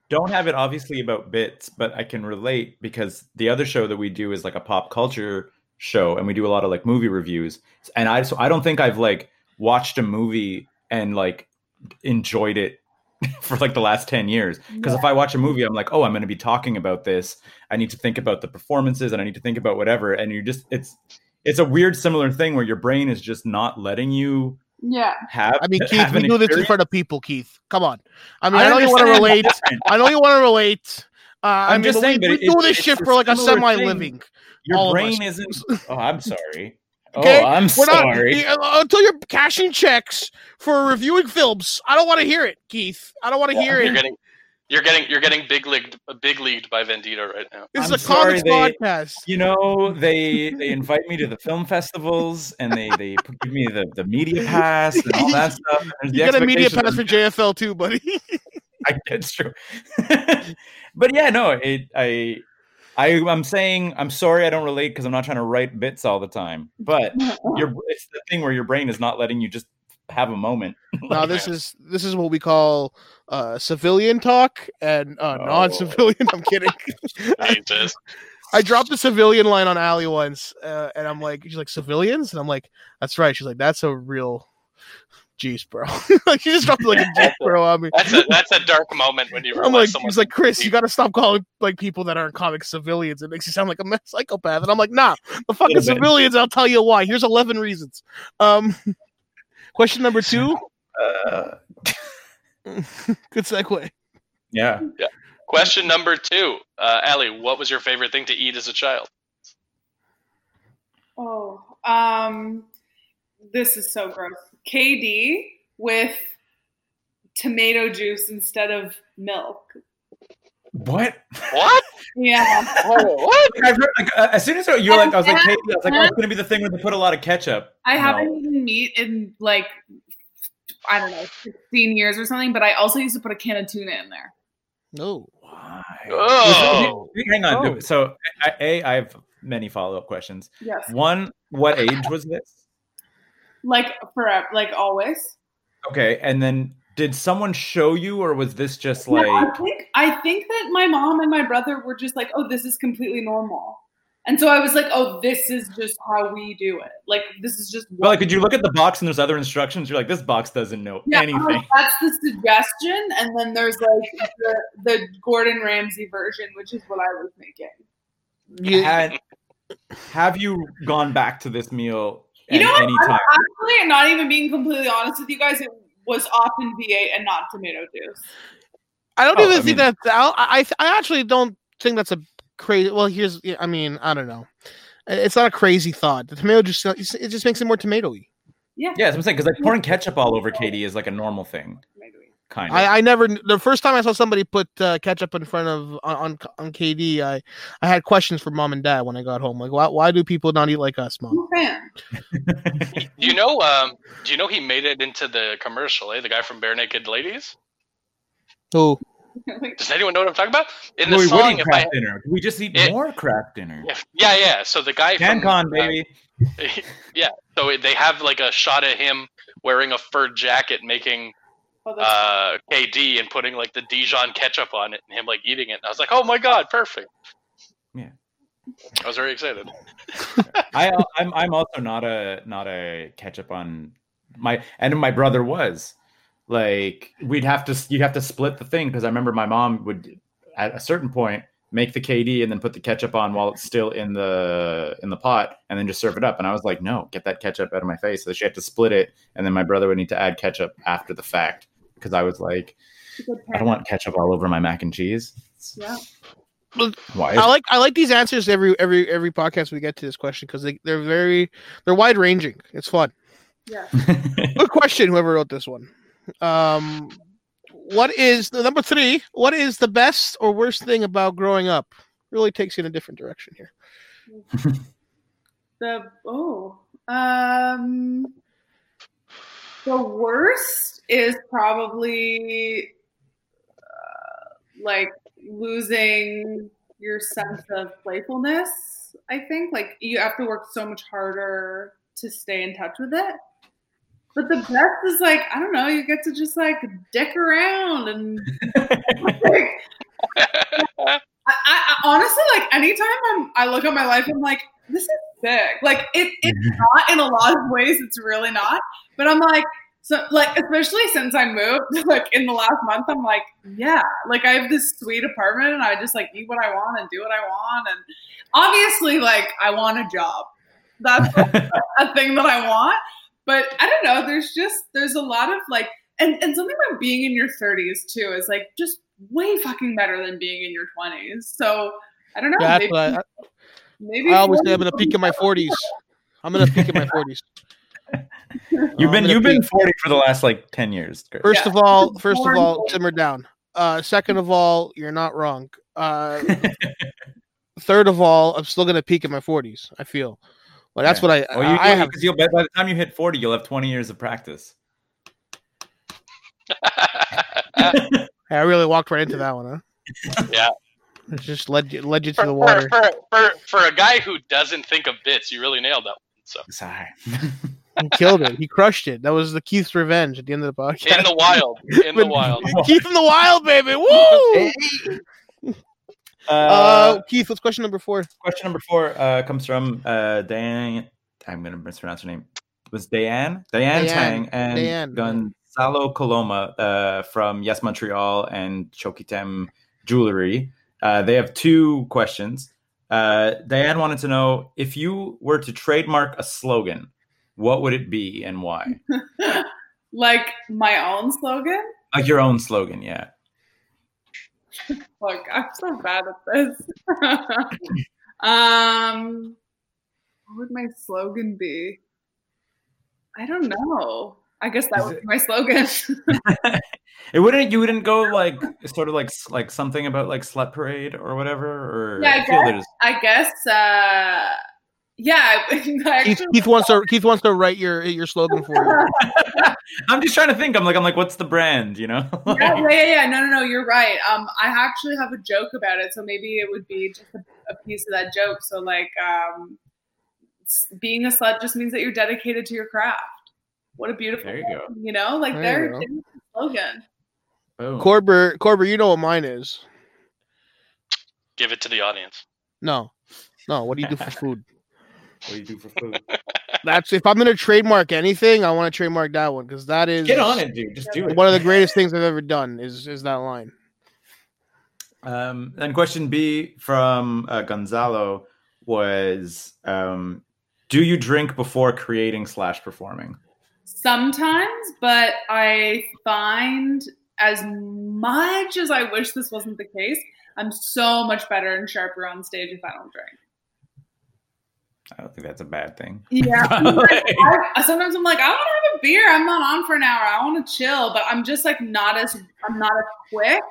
don't have it obviously about bits, but I can relate because the other show that we do is like a pop culture show, and we do a lot of like movie reviews. And I so I don't think I've like watched a movie and like enjoyed it for like the last 10 years because if i watch a movie i'm like oh i'm going to be talking about this i need to think about the performances and i need to think about whatever and you're just it's it's a weird similar thing where your brain is just not letting you Yeah. have I mean, Keith, we an do this in front of people, Keith. Come on. I mean, I, I know you want to relate. I know you want to relate. Uh, I I'm mean, just saying, we, we it- do this shit for like a semi-living your brain isn't oh i'm sorry Okay? oh i'm We're sorry uh, until you're cashing checks for reviewing films. I don't want to hear it, Keith. I don't want to hear you're it. getting you're getting you're getting big leagued big leagued by Vendito right now This I'm is a sorry comics they- podcast. you know they they invite me to the film festivals and they they give me the, the media pass and all that stuff and there's You the get a media pass for JFL too, buddy. I, it's true but yeah no it i I, I'm saying I'm sorry I don't relate because I'm not trying to write bits all the time. But your it's the thing where your brain is not letting you just have a moment. Now this is this is what we call uh, civilian talk and uh, Oh. non-civilian. I'm kidding. Jesus. I dropped the civilian line on Allie once, uh, and I'm like, she's like civilians, and I'm like, that's right. She's like, that's a real, jeez, bro. like she just dropped like a jeez, bro on me. That's a that's a dark moment when you realize I'm like, someone's he's like, Chris, you got to stop calling like people that aren't comic civilians. It makes you sound like a psychopath. And I'm like, nah, the fucking Little civilians. I'll tell you why. Here's 11 reasons. Um, question number two. Uh, Good segue. yeah. Question number two, uh, Allie, what was your favorite thing to eat as a child? Oh, um, this is so gross. KD with tomato juice instead of milk. What? What? Yeah. what? I've heard, like, uh, as soon as you're like, I was like, KD, I was like, oh, it's gonna be the thing where they put a lot of ketchup. I No. haven't eaten meat in like I don't know, 16 years or something, but I also used to put a can of tuna in there. No. Why? Oh. Hang on. Oh. So, A, I have many follow up questions. Yes. One, what age was this? Like forever, like always. Okay, and then did someone show you, or was this just No, like? I think I think that my mom and my brother were just like, "Oh, this is completely normal," and so I was like, "Oh, this is just how we do it. Like this is just." Well, like, did you look at the box and there's other instructions? You're like, this box doesn't know Yeah, uh-huh. anything. oh, that's the suggestion, and then there's like the, the Gordon Ramsay version, which is what I was making. Yeah. Had- have you gone back to this meal You at know, what? any I'm time? actually and not even being completely honest with you guys. It was often V8 and not tomato juice. I don't Oh, even I think mean- that. I, I I actually don't think that's a crazy. Well, here's. I mean, I don't know. It's not a crazy thought. The tomato just it just makes it more tomatoey. Yeah, Yeah, that's what I'm saying. Because like pouring ketchup all over KD is like a normal thing, tomato-y. Kind of. I, I never. The first time I saw somebody put uh, ketchup in front of on, on on KD, I I had questions for mom and dad when I got home. Like, why why do people not eat like us, mom? I'm a fan. You know, um, do you know he made it into the commercial? Eh, the guy from Barenaked Ladies. Who? Does anyone know what I'm talking about? In the Louis song, Woody if I, dinner. We just eat It- more Kraft Dinner. yeah, yeah, yeah. So the guy from CanCon, baby. yeah. So they have like a shot of him wearing a fur jacket, making oh, uh, KD and putting like the Dijon ketchup on it, and him like eating it. And I was like, oh my god, perfect. Yeah. I was very excited. I I'm I'm also not a not a ketchup on my and my brother was like we'd have to you'd have to split the thing because I remember my mom would at a certain point make the KD and then put the ketchup on while it's still in the in the pot and then just serve it up and I was like no get that ketchup out of my face so she had to split it and then my brother would need to add ketchup after the fact because I was like I don't want ketchup all over my mac and cheese Yeah. why I like I like these answers every every every podcast we get to this question because they they're very they're wide ranging. It's fun. Yeah. Good question, whoever wrote this one. Um, what is the number three? What is the best or worst thing about growing up? Really takes you in a different direction here. The oh, um, the worst is probably uh, like losing your sense of playfulness. I think like you have to work so much harder to stay in touch with it. But the best is like I don't know, you get to just like dick around and like, I, I, I honestly like anytime I'm I look at my life, I'm like, this is sick. Like it, it's not in a lot of ways. It's really not. But I'm like, so like especially since I moved, like in the last month, I'm like, yeah, like I have this sweet apartment and I just like eat what I want and do what I want. And obviously, like I want a job. That's a thing that I want. But I don't know. There's just there's a lot of like and and something about being in your 30s too is like just way fucking better than being in your 20s. So I don't know. Maybe, I, maybe I always say 40s I'm gonna peak in my forties. I'm gonna peak in my forties. you've been you've gonna been 40 for the last like 10 years Chris. First Yeah. of all, first of all, simmer down. Uh, second of all, you're not wrong. Uh, third of all, I'm still gonna peak in my forties. I feel. Well, that's Yeah. what I. Well, you, I have. because you'll by by the time you hit 40, you'll have 20 years of practice. I really walked right into that one, huh? Yeah. It just led you led you to the water. For, for, for, for a guy who doesn't think of bits, you really nailed that one. So Sorry. He killed it. He crushed it. That was the Keith's revenge at the end of the podcast. In the wild. In the wild. Keith in the wild, baby. Woo! Uh, Uh, Keith, what's question number four? question number four uh, comes from uh, Diane. I'm going to mispronounce her name. It was Diane? Diane, Diane. Tang and Diane. Gonzalo Coloma uh, from Yes Montreal and Chokitem Jewelry. Uh, they have two questions. Uh, Diane wanted to know if you were to trademark a slogan, what would it be and why? like my own slogan. Like your own slogan, yeah. Look, I'm so bad at this. um, what would my slogan be? I don't know. I guess that Is would it- be my slogan. It wouldn't. You wouldn't go like sort of like like something about like slut parade or whatever. Or Yeah, I guess. there's I guess. uh Yeah, Keith, Keith wants to Keith wants to write your your slogan for you. I'm just trying to think. I'm like, I'm like, what's the brand? You know? yeah, yeah, yeah, yeah. No, no, no. You're right. Um, I actually have a joke about it, so maybe it would be just a, a piece of that joke. So, like, um, being a slut just means that you're dedicated to your craft. What a beautiful, There you thing, go. You know, like There you there, go. slogan. Boom. Korber, Korber, you know what mine is. Give it to the audience. No, no. What do you do for food? What do you do for food? That's if I'm gonna trademark anything, I want to trademark that one because that is Get on it, dude. Just do it. One of the greatest things I've ever done is is that line. Um, and question B from uh, Gonzalo was: um, Do you drink before creating slash performing? Sometimes, but I find as much as I wish this wasn't the case, I'm so much better and sharper on stage if I don't drink. I don't think that's a bad thing. Yeah. Like- I, sometimes I'm like, I want to have a beer. I'm not on for an hour. I want to chill, but I'm just like not as I'm not as quick,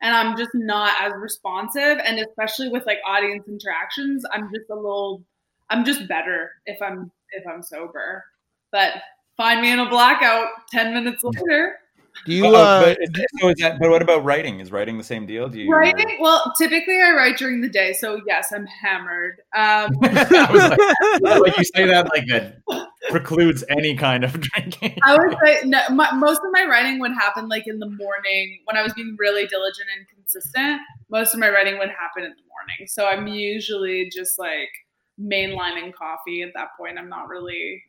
and I'm just not as responsive. And especially with like audience interactions, I'm just a little. I'm just better if I'm if I'm sober. But find me in a blackout ten minutes later. Do you? Oh, Uh, but, is so is that, but what about writing? Is writing the same deal? Do you Writing? Well, typically I write during the day, so yes, I'm hammered. Um, I was like, like you say that like that precludes any kind of drinking. I would say no, my, most of my writing would happen like in the morning when I was being really diligent and consistent. Most of my writing would happen in the morning, so I'm usually just like mainlining coffee at that point. I'm not really,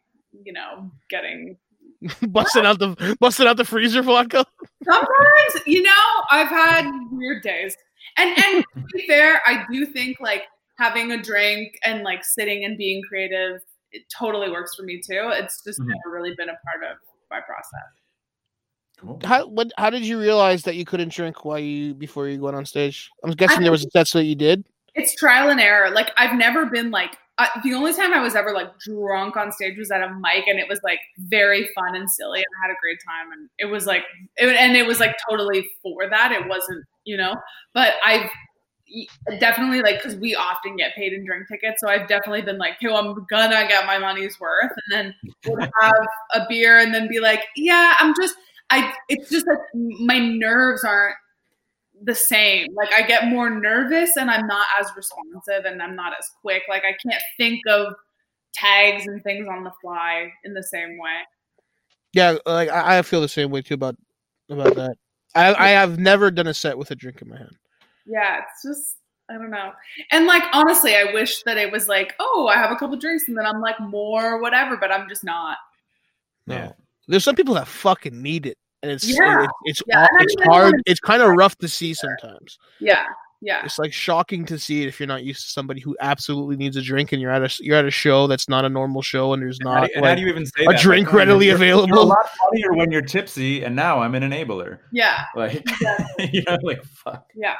you know, getting. busting out the busting out the freezer vodka. Sometimes, you know, I've had weird days, and and to be fair, I do think like having a drink and like sitting and being creative, it totally works for me too. It's just Mhm. never really been a part of my process. Cool. How what? How did you realize that you couldn't drink while you before you went on stage? I'm guessing there was a test that you did. it's trial and error. Like I've never been like I, the only time I was ever like drunk on stage was at a mic, and it was like very fun and silly, and I had a great time, and it was like, it, and it was like totally for that. It wasn't, you know, but I've definitely like because we often get paid in drink tickets, so I've definitely been like, hey, well, I'm gonna get my money's worth, and then have a beer, and then be like, yeah, I'm just, I, it's just that my nerves aren't the same. Like I get more nervous and I'm not as responsive and I'm not as quick. Like I can't think of tags and things on the fly in the same way. Yeah, like I, I feel the same way too about about that. I I have never done a set with a drink in my hand. Yeah, it's just I don't know. And like honestly, I wish that it was like, oh, I have a couple drinks and then I'm like more whatever, but I'm just not. No. Yeah. There's some people that fucking need it, and it's Yeah. it's it's, Yeah, aw- it's hard. wanna- It's kind of rough to see sometimes. Yeah. Yeah. It's like shocking to see it if you're not used to somebody who absolutely needs a drink, and you're at a you're at a show that's not a normal show, and there's not and how like, do you even say a that? drink Like, oh, readily you're- You're a lot funnier when you're tipsy, and now I'm an enabler. Yeah. Like, Exactly. you know, like fuck. Yeah.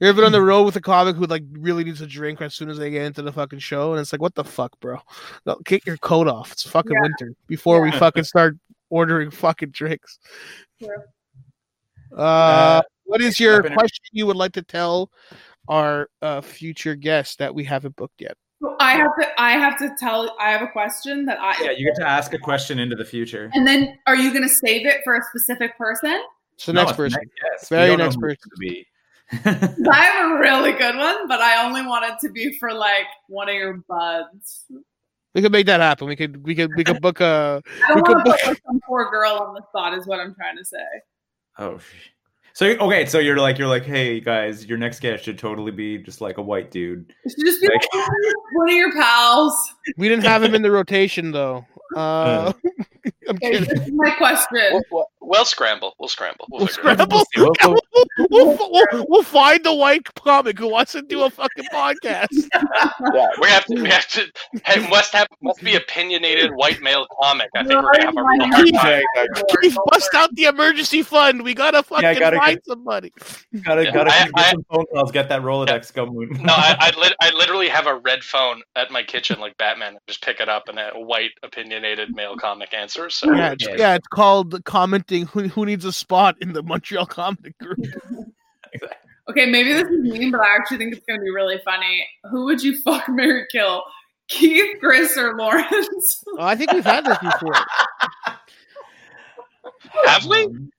You ever been on the road with a comic who like really needs a drink as soon as they get into the fucking show, and it's like, what the fuck, bro? No, kick your coat off. It's fucking Yeah. winter. Before we fucking start ordering fucking drinks. True. Uh, Uh, what is your happening? question you would like to tell our uh, future guests that we haven't booked yet? I have to I have to tell I have a question that I Yeah, you get to ask a question into the future. and then are you gonna save it for a specific person? It's the No, next it's person. Yes, we Very next person. gonna be. I have a really good one, but I only want it to be for like one of your buds. We could make that happen. We could we could we could book a I We don't could want to book- put like, some poor girl on the spot. Is what I'm trying to say. Oh. So okay, so you're like you're like, hey guys, your next guest should totally be just like a white dude. It should just be Like- like, one of your pals. we didn't have him in the rotation though. Uh, I'm Okay, kidding. this is my question. We'll, we'll, we'll scramble. We'll scramble. We'll We'll figure it out. scramble. We'll. We'll- We'll, we'll, we'll, we'll find the white comic who wants to do a fucking podcast. Yeah, we have to. We have to. Hey, must have must be opinionated white male comic. I think we're gonna have a real hard time. Please bust out the emergency fund. We gotta fucking gotta find get- somebody. Gotta Yeah, gotta I- get I- some phone calls. Get that Rolodex going. No, I I, lit- I literally have a red phone at my kitchen like Batman. Just pick it up and a white opinionated male comic answers. So Yeah, Yeah. yeah, it's called commenting who, who needs a spot in the Montreal comedy Group. Okay, maybe this is mean, but I actually think it's going to be really funny. Who would you fuck, Mary, kill? Keith, Chris, or Lawrence? Oh, I think we've had this before. have we? Um,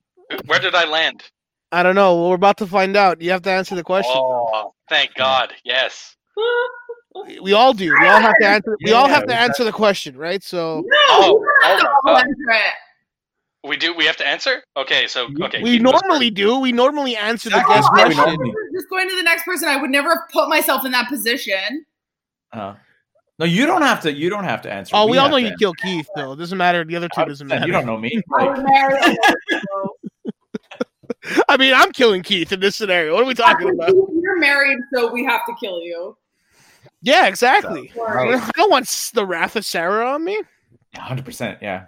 Where did I land? I don't know. Well, we're about to find out. You have to answer the question. Oh, thank God. Yes. We all do. We all have to answer. We all have to answer the question, right? So No, Oh, we have oh to oh my all God. answer it. We do. We have to answer. Okay. So okay. we normally do. We normally answer the Exactly. guest Yeah, we question. normally- Just going to the next person, I would never have put myself in that position. Uh, no, you don't have to. You don't have to answer. Oh, we all know you answer. kill Keith, though. It doesn't matter. The other two doesn't matter. You don't know me. I Like, would marry a Lawrence, I mean, I'm killing Keith in this scenario. What are we talking about? You're married, so we have to kill you. Yeah, exactly. Sorry. I don't want the wrath of Sarah on me. hundred percent. Yeah,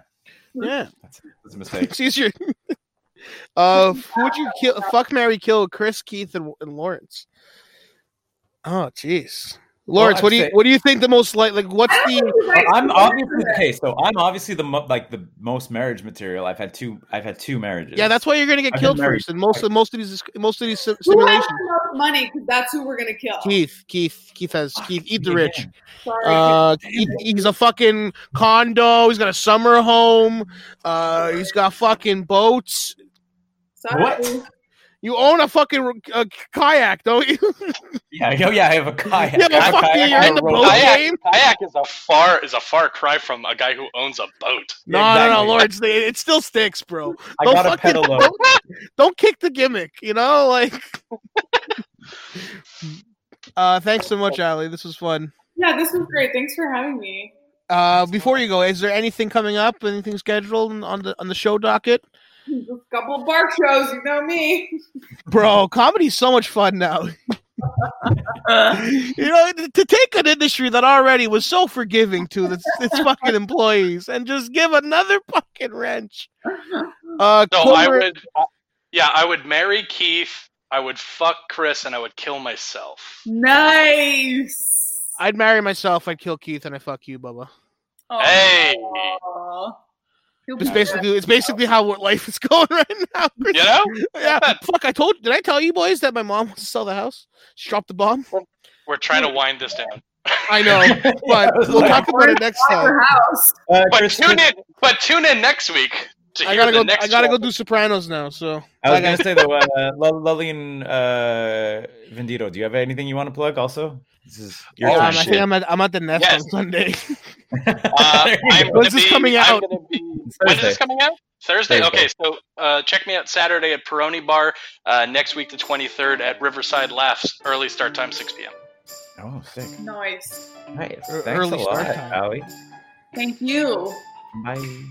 Yeah, that's, that's a mistake. it's easier. uh, who would you kill? Fuck, Mary, kill Chris, Keith, and, and Lawrence. Oh, jeez. Lawrence, I'd what do you say- what do you think the most like? Like, what's the? I'm obviously okay. So I'm obviously the mo- like the most marriage material. I've had two. I've had two marriages. Yeah, that's why you're gonna get I've killed first. And most of most of these most of these sim- Who has simulations. enough money? Because that's who we're gonna kill. Keith, Keith, Keith has Keith. Eat the rich. Sorry. Uh, he, he's a fucking condo. He's got a summer home. Uh, he's got fucking boats. Sorry. what? You own a fucking uh, kayak, don't you? Yeah, yo, yeah. I have a kayak. Yeah, but a fuck kayak you, you're in the boat Kayak, game? kayak is a far is a far cry from a guy who owns a boat. No, Yeah, no, no, Lord, Lawrence. It still sticks, bro. I Don't got a fucking- pedal load. Don't, don't kick the gimmick. You know, like. uh, thanks so much, Allie. This was fun. Yeah, this was great. Thanks for having me. Uh, before you go, is there anything coming up? Anything scheduled on the on the show docket? Just a couple of bar shows, you know me. Bro, comedy's so much fun now. you know, to take an industry that already was so forgiving to its, its fucking employees and just give another fucking wrench. Uh, No, I would. uh, Yeah, I would marry Keith. I would fuck Chris, and I would kill myself. Nice. I'd marry myself. I'd kill Keith, and I fuck you, Bubba. Aw. Hey. He'll It's basically it's basically how what life is going right now. Chris. You know, Yeah, fuck. I told. Did I tell you boys that my mom wants to sell the house? She dropped the bomb. we're trying to wind this down. I know, but we'll talk about it next time. House. Uh, But Chris, tune in. But tune in next week I gotta go. I gotta go do Sopranos now. So I was Bye, gonna guys. say though, uh, L- Lillian uh, Vendito, do you have anything you want to plug? Also, this is your Oh, um, time. I think I'm at I'm at the nest Yes. on Sunday. Uh, I'm go. gonna When's this be- coming I'm out? gonna be- when is this coming out? Thursday. Thursday. Okay, so uh, check me out Saturday at Peroni Bar. Uh, next week, the 23rd at Riverside Laughs. Early start time, 6 p.m. Oh, sick. Nice. Nice. Ear- Thanks early a lot, start time. Allie. Thank you. Bye.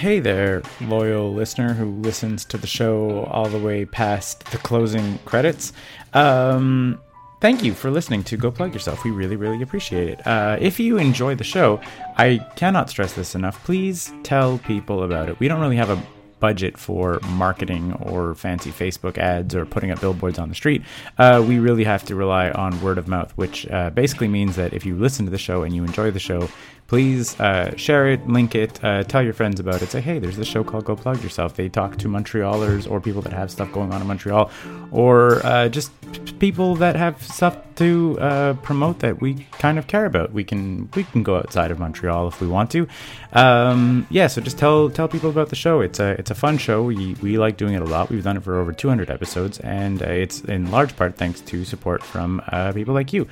Hey there, loyal listener who listens to the show all the way past the closing credits. Um, thank you for listening to Go Plug Yourself. We really, really appreciate it. Uh, if you enjoy the show, I cannot stress this enough. Please tell people about it. We don't really have a budget for marketing or fancy Facebook ads or putting up billboards on the street. Uh, we really have to rely on word of mouth, which uh, basically means that if you listen to the show and you enjoy the show, please uh, share it, link it, uh, tell your friends about it. Say, hey, there's this show called Go Plug Yourself. They talk to Montrealers or people that have stuff going on in Montreal, or uh, just p- people that have stuff to uh, promote that we kind of care about. We can we can go outside of Montreal if we want to. Um, yeah, so just tell tell people about the show. It's a it's a fun show. We, we like doing it a lot. We've done it for over 200 episodes, and uh, it's in large part thanks to support from uh, people like you.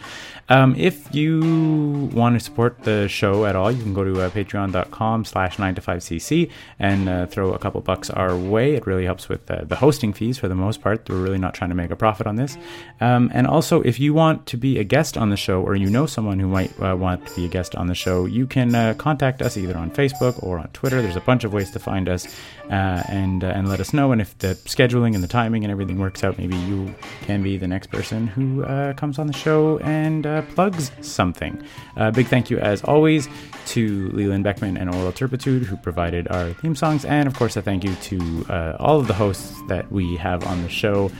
Um, if you want to support the show at all, you can go to uh, patreon.com slash 9 to 5cc and uh, throw a couple bucks our way. It really helps with uh, the hosting fees for the most part. We're really not trying to make a profit on this. Um, and also, if you want to be a guest on the show or you know someone who might uh, want to be a guest on the show, you can uh, contact us either on Facebook or on Twitter. There's a bunch of ways to find us uh, and, uh, and let us know. And if the scheduling and the timing and everything works out, maybe you can be the next person who uh, comes on the show and uh, plugs something. Uh, big thank you, as always, to Leland Beckman and Oral Turpitude, who provided our theme songs. And of course, a thank you to uh, all of the hosts that we have on the show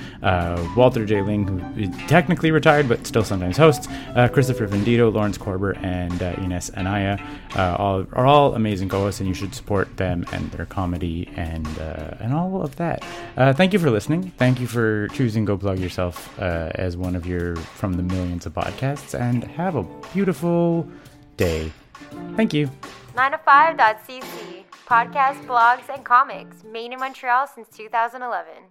Walter J. Ling, who is technically retired but still sometimes hosts, Christopher Vendito, Lawrence Korber, and Ines Anaya. All, are all amazing co hosts, and you should support them and their comedy and, uh, and all of that. Uh, thank you for listening. Thank you for choosing Go Plug Yourself uh, as one of your from the millions of podcasts, and have a beautiful day. Thank you. 9to5.cc. Podcasts, blogs, and comics. Made in Montreal since 2011.